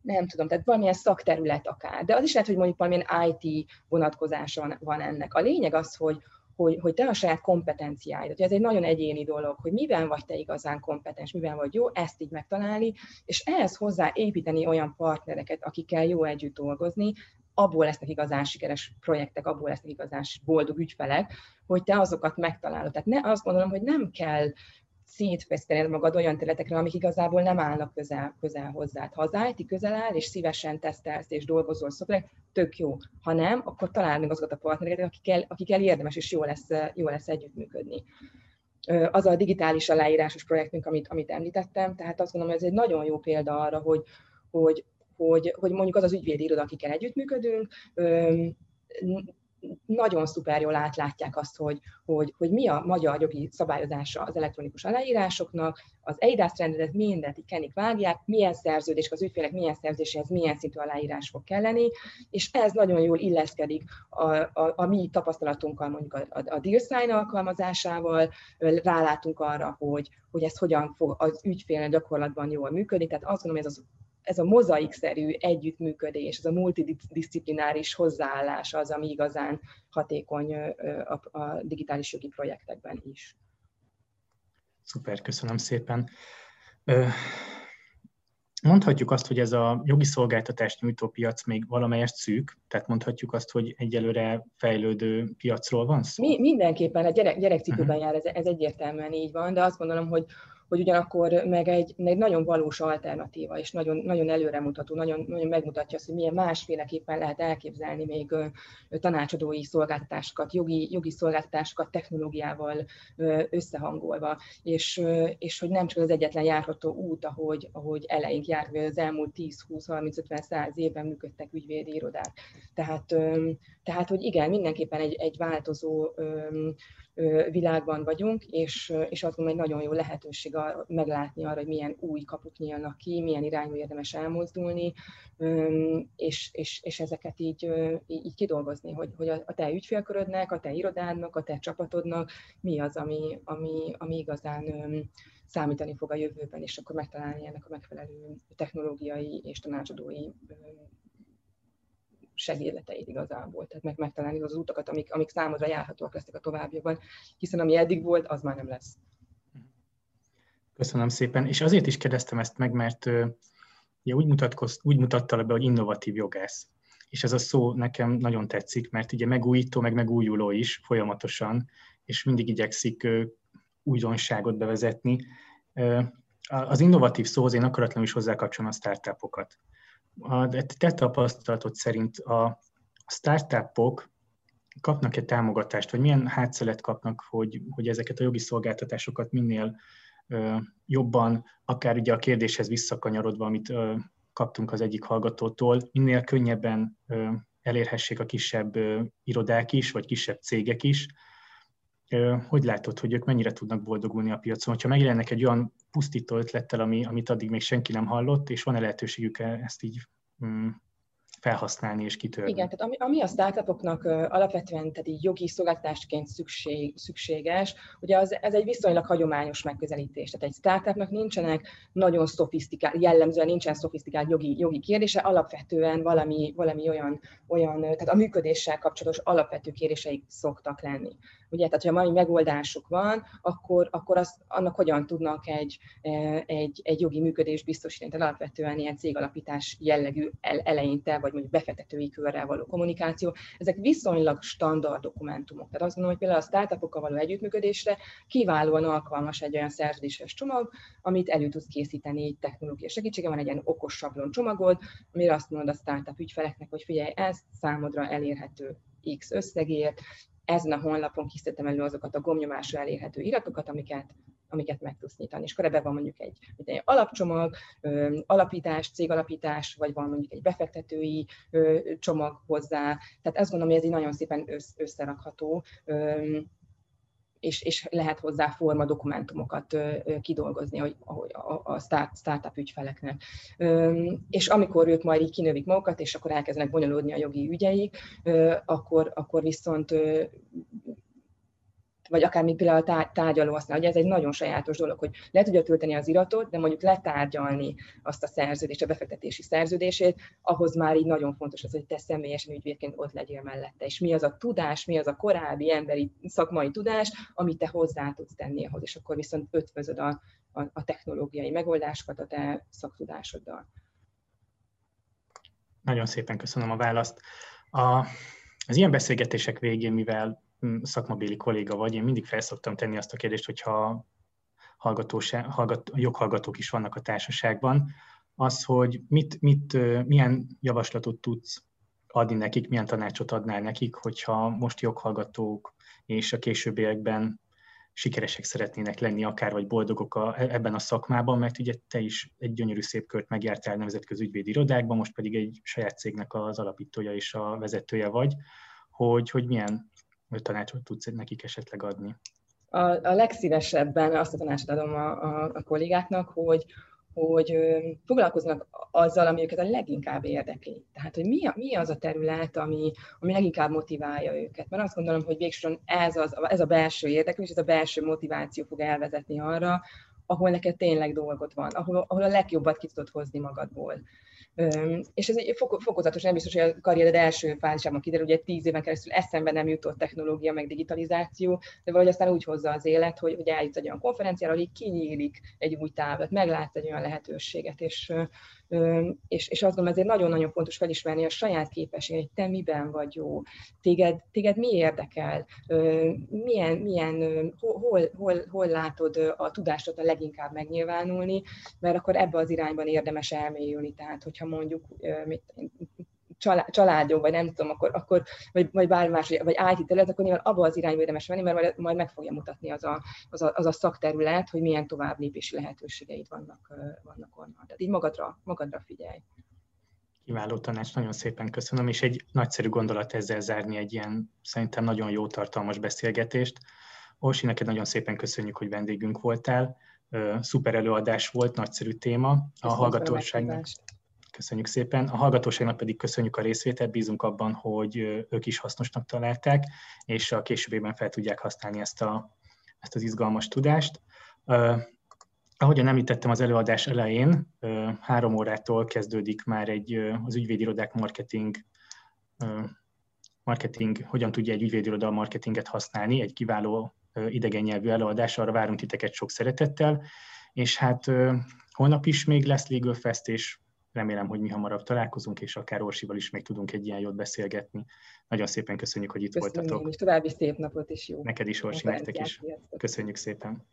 nem tudom, tehát valamilyen szakterület akár, de az is lehet, hogy mondjuk valamilyen IT vonatkozása van ennek. A lényeg az, hogy, hogy, hogy te a saját kompetenciáid, ez egy nagyon egyéni dolog, hogy miben vagy te igazán kompetens, miben vagy jó, ezt így megtalálni, és ehhez hozzá építeni olyan partnereket, akikkel jó együtt dolgozni, abból lesznek igazán sikeres projektek, abból lesznek igazán boldog ügyfelek, hogy te azokat megtalálod. Tehát ne, azt gondolom, hogy nem kell szétfesztened magad olyan területekre, amik igazából nem állnak közel, közel hozzá. Ha az IT közel áll, és szívesen tesztelsz és dolgozol szoftverek, tök jó. Ha nem, akkor találd meg azokat a partnereket, akikkel, akikkel érdemes és jó lesz, jó lesz együttműködni. Az a digitális aláírásos projektünk, amit, amit említettem, tehát azt gondolom, hogy ez egy nagyon jó példa arra, hogy, hogy, hogy, hogy mondjuk az az ügyvédi iroda, akikkel együttműködünk, nagyon szuper jól átlátják azt, hogy, hogy, hogy mi a magyar jogi szabályozása az elektronikus aláírásoknak, az EIDAS rendelet mindent így kenik vágják, milyen szerződés, az ügyfélek milyen szerződéséhez milyen szintű aláírás fog kelleni, és ez nagyon jól illeszkedik a, a, a mi tapasztalatunkkal, mondjuk a, a, a DealSign alkalmazásával, rálátunk arra, hogy, hogy ez hogyan fog az ügyfél gyakorlatban jól működni, tehát azt gondolom, hogy ez az ez a mozaikszerű együttműködés, ez a multidisciplináris hozzáállás az, ami igazán hatékony a, a digitális jogi projektekben is. Szuper, köszönöm szépen. Mondhatjuk azt, hogy ez a jogi szolgáltatást nyújtó piac még valamelyest szűk, tehát mondhatjuk azt, hogy egyelőre fejlődő piacról van szó? Mi, mindenképpen a gyerek, gyerekcipőben uh-huh. jár, ez, ez egyértelműen így van, de azt gondolom, hogy hogy ugyanakkor meg egy, egy nagyon valós alternatíva, és nagyon, nagyon előremutató, nagyon, nagyon megmutatja azt, hogy milyen másféleképpen lehet elképzelni még tanácsadói szolgáltatásokat, jogi, jogi szolgáltatásokat technológiával összehangolva, és, és hogy nem csak az egyetlen járható út, ahogy, ahogy eleink járt, vagy az elmúlt 10-20-30-50-100 évben működtek ügyvédi irodák. Tehát, tehát, hogy igen, mindenképpen egy, egy változó világban vagyunk, és, és azt gondolom, egy nagyon jó lehetőség a, meglátni arra, hogy milyen új kapuk nyílnak ki, milyen irányba érdemes elmozdulni, és, és, és ezeket így, így kidolgozni, hogy, hogy a te ügyfélkörödnek, a te irodádnak, a te csapatodnak mi az, ami, ami, ami igazán számítani fog a jövőben, és akkor megtalálni ennek a megfelelő technológiai és tanácsadói segédleteit igazából, tehát meg megtalálni az utakat, amik, amik számodra járhatóak lesznek a továbbiakban, hiszen ami eddig volt, az már nem lesz. Köszönöm szépen, és azért is kérdeztem ezt meg, mert ugye úgy, mutatkoz, úgy mutatta be, hogy innovatív jogász. És ez a szó nekem nagyon tetszik, mert ugye megújító, meg megújuló is folyamatosan, és mindig igyekszik újdonságot bevezetni. Az innovatív szóhoz én akaratlanul is hozzákapcsolom a startupokat a te tapasztalatod szerint a startupok kapnak-e támogatást, vagy milyen hátszelet kapnak, hogy, hogy ezeket a jogi szolgáltatásokat minél jobban, akár ugye a kérdéshez visszakanyarodva, amit kaptunk az egyik hallgatótól, minél könnyebben elérhessék a kisebb irodák is, vagy kisebb cégek is. Hogy látod, hogy ők mennyire tudnak boldogulni a piacon? Ha megjelennek egy olyan pusztító ötlettel, ami, amit addig még senki nem hallott, és van-e lehetőségük ezt így mm, felhasználni és kitörni. Igen, tehát ami, ami a startupoknak alapvetően tehát így jogi szolgáltatásként szükség, szükséges, ugye az, ez egy viszonylag hagyományos megközelítés. Tehát egy startupnak nincsenek nagyon szofisztikált, jellemzően nincsen szofisztikált jogi, jogi kérdése, alapvetően valami, valami olyan, olyan, tehát a működéssel kapcsolatos alapvető kérdéseik szoktak lenni. Ugye, tehát, ha mai megoldásuk van, akkor, akkor az, annak hogyan tudnak egy, egy, egy jogi működés biztosítani. Tehát alapvetően ilyen cégalapítás jellegű eleinte, vagy mondjuk befektetői körrel való kommunikáció, ezek viszonylag standard dokumentumok. Tehát azt gondolom, hogy például a startupokkal való együttműködésre kiválóan alkalmas egy olyan szerződéses csomag, amit elő tudsz készíteni egy technológiai segítsége, van egy ilyen okos sablon csomagod, amire azt mondod a startup ügyfeleknek, hogy figyelj, ez számodra elérhető X összegért, ezen a honlapon készítettem elő azokat a gomnyomásra elérhető iratokat, amiket amiket meg tudsz nyitani. És akkor ebben van mondjuk egy, egy alapcsomag, alapítás, cégalapítás, vagy van mondjuk egy befektetői csomag hozzá. Tehát ezt gondolom, hogy ez így nagyon szépen összerakható és, és lehet hozzá forma dokumentumokat kidolgozni hogy, a, a start, startup ügyfeleknek. És amikor ők majd így kinövik magukat, és akkor elkezdenek bonyolódni a jogi ügyeik, akkor, akkor viszont vagy akár még például a tárgyaló azt hogy ez egy nagyon sajátos dolog, hogy le tudja tölteni az iratot, de mondjuk letárgyalni azt a szerződést, a befektetési szerződését, ahhoz már így nagyon fontos az, hogy te személyesen ügyvédként ott legyél mellette. És mi az a tudás, mi az a korábbi emberi szakmai tudás, amit te hozzá tudsz tenni ahhoz, és akkor viszont ötvözöd a, a, a technológiai megoldásokat a te szaktudásoddal. Nagyon szépen köszönöm a választ. A, az ilyen beszélgetések végén, mivel szakmabéli kolléga vagy, én mindig felszoktam tenni azt a kérdést, hogyha hallgat, joghallgatók is vannak a társaságban, az, hogy mit, mit, milyen javaslatot tudsz adni nekik, milyen tanácsot adnál nekik, hogyha most joghallgatók és a későbbiekben sikeresek szeretnének lenni, akár vagy boldogok a, ebben a szakmában, mert ugye te is egy gyönyörű szép kört megjártál nemzetközi ügyvédi irodákban, most pedig egy saját cégnek az alapítója és a vezetője vagy, hogy, hogy milyen tanácsot tudsz nekik esetleg adni? A, a legszívesebben azt a tanácsot adom a, a, a kollégáknak, hogy, hogy foglalkoznak azzal, ami őket a leginkább érdekli. Tehát, hogy mi, a, mi az a terület, ami, ami leginkább motiválja őket. Mert azt gondolom, hogy végsősorban ez, az, ez a belső érdeklés, ez a belső motiváció fog elvezetni arra, ahol neked tényleg dolgod van, ahol, ahol a legjobbat ki tudod hozni magadból. És ez egy fokozatos, nem biztos, hogy a karriered első fázisában kiderül, egy tíz éven keresztül eszembe nem jutott technológia, meg digitalizáció, de valahogy aztán úgy hozza az élet, hogy, hogy eljut egy olyan konferenciára, hogy kinyílik egy új távlat, meglátsz egy olyan lehetőséget, és, és, és azt gondolom, ezért nagyon-nagyon fontos felismerni a saját képességet, hogy te miben vagy jó, téged, téged mi érdekel, milyen, milyen hol, hol, hol látod a tudást a leginkább megnyilvánulni, mert akkor ebbe az irányban érdemes elmélyülni. Tehát, hogyha mondjuk mit, családom, vagy nem tudom, akkor, akkor vagy, vagy bármi más, vagy IT terület, akkor nyilván abba az irányba érdemes menni, mert majd, majd meg fogja mutatni az a, az, a, az a szakterület, hogy milyen tovább lépési lehetőségeid vannak, vannak onnan. Tehát így magadra, magadra figyelj. Kiváló tanács, nagyon szépen köszönöm, és egy nagyszerű gondolat ezzel zárni egy ilyen szerintem nagyon jó tartalmas beszélgetést. Orsi, neked nagyon szépen köszönjük, hogy vendégünk voltál. Szuper előadás volt, nagyszerű téma. A hallgatóságnak. Köszönjük szépen. A hallgatóságnak pedig köszönjük a részvételt, bízunk abban, hogy ők is hasznosnak találták, és a későbbiben fel tudják használni ezt, a, ezt az izgalmas tudást. Uh, ahogyan említettem az előadás elején, uh, három órától kezdődik már egy uh, az ügyvédirodák marketing marketing, hogyan tudja egy ügyvédiroda a marketinget használni, egy kiváló idegen nyelvű előadás, arra várunk titeket sok szeretettel, és hát holnap is még lesz Legal Fest, és Remélem, hogy mi hamarabb találkozunk, és akár Orsival is még tudunk egy ilyen jót beszélgetni. Nagyon szépen köszönjük, hogy itt Köszönöm voltatok. És további szép napot is jó. Neked is, Orsi, nektek is. Köszönjük szépen.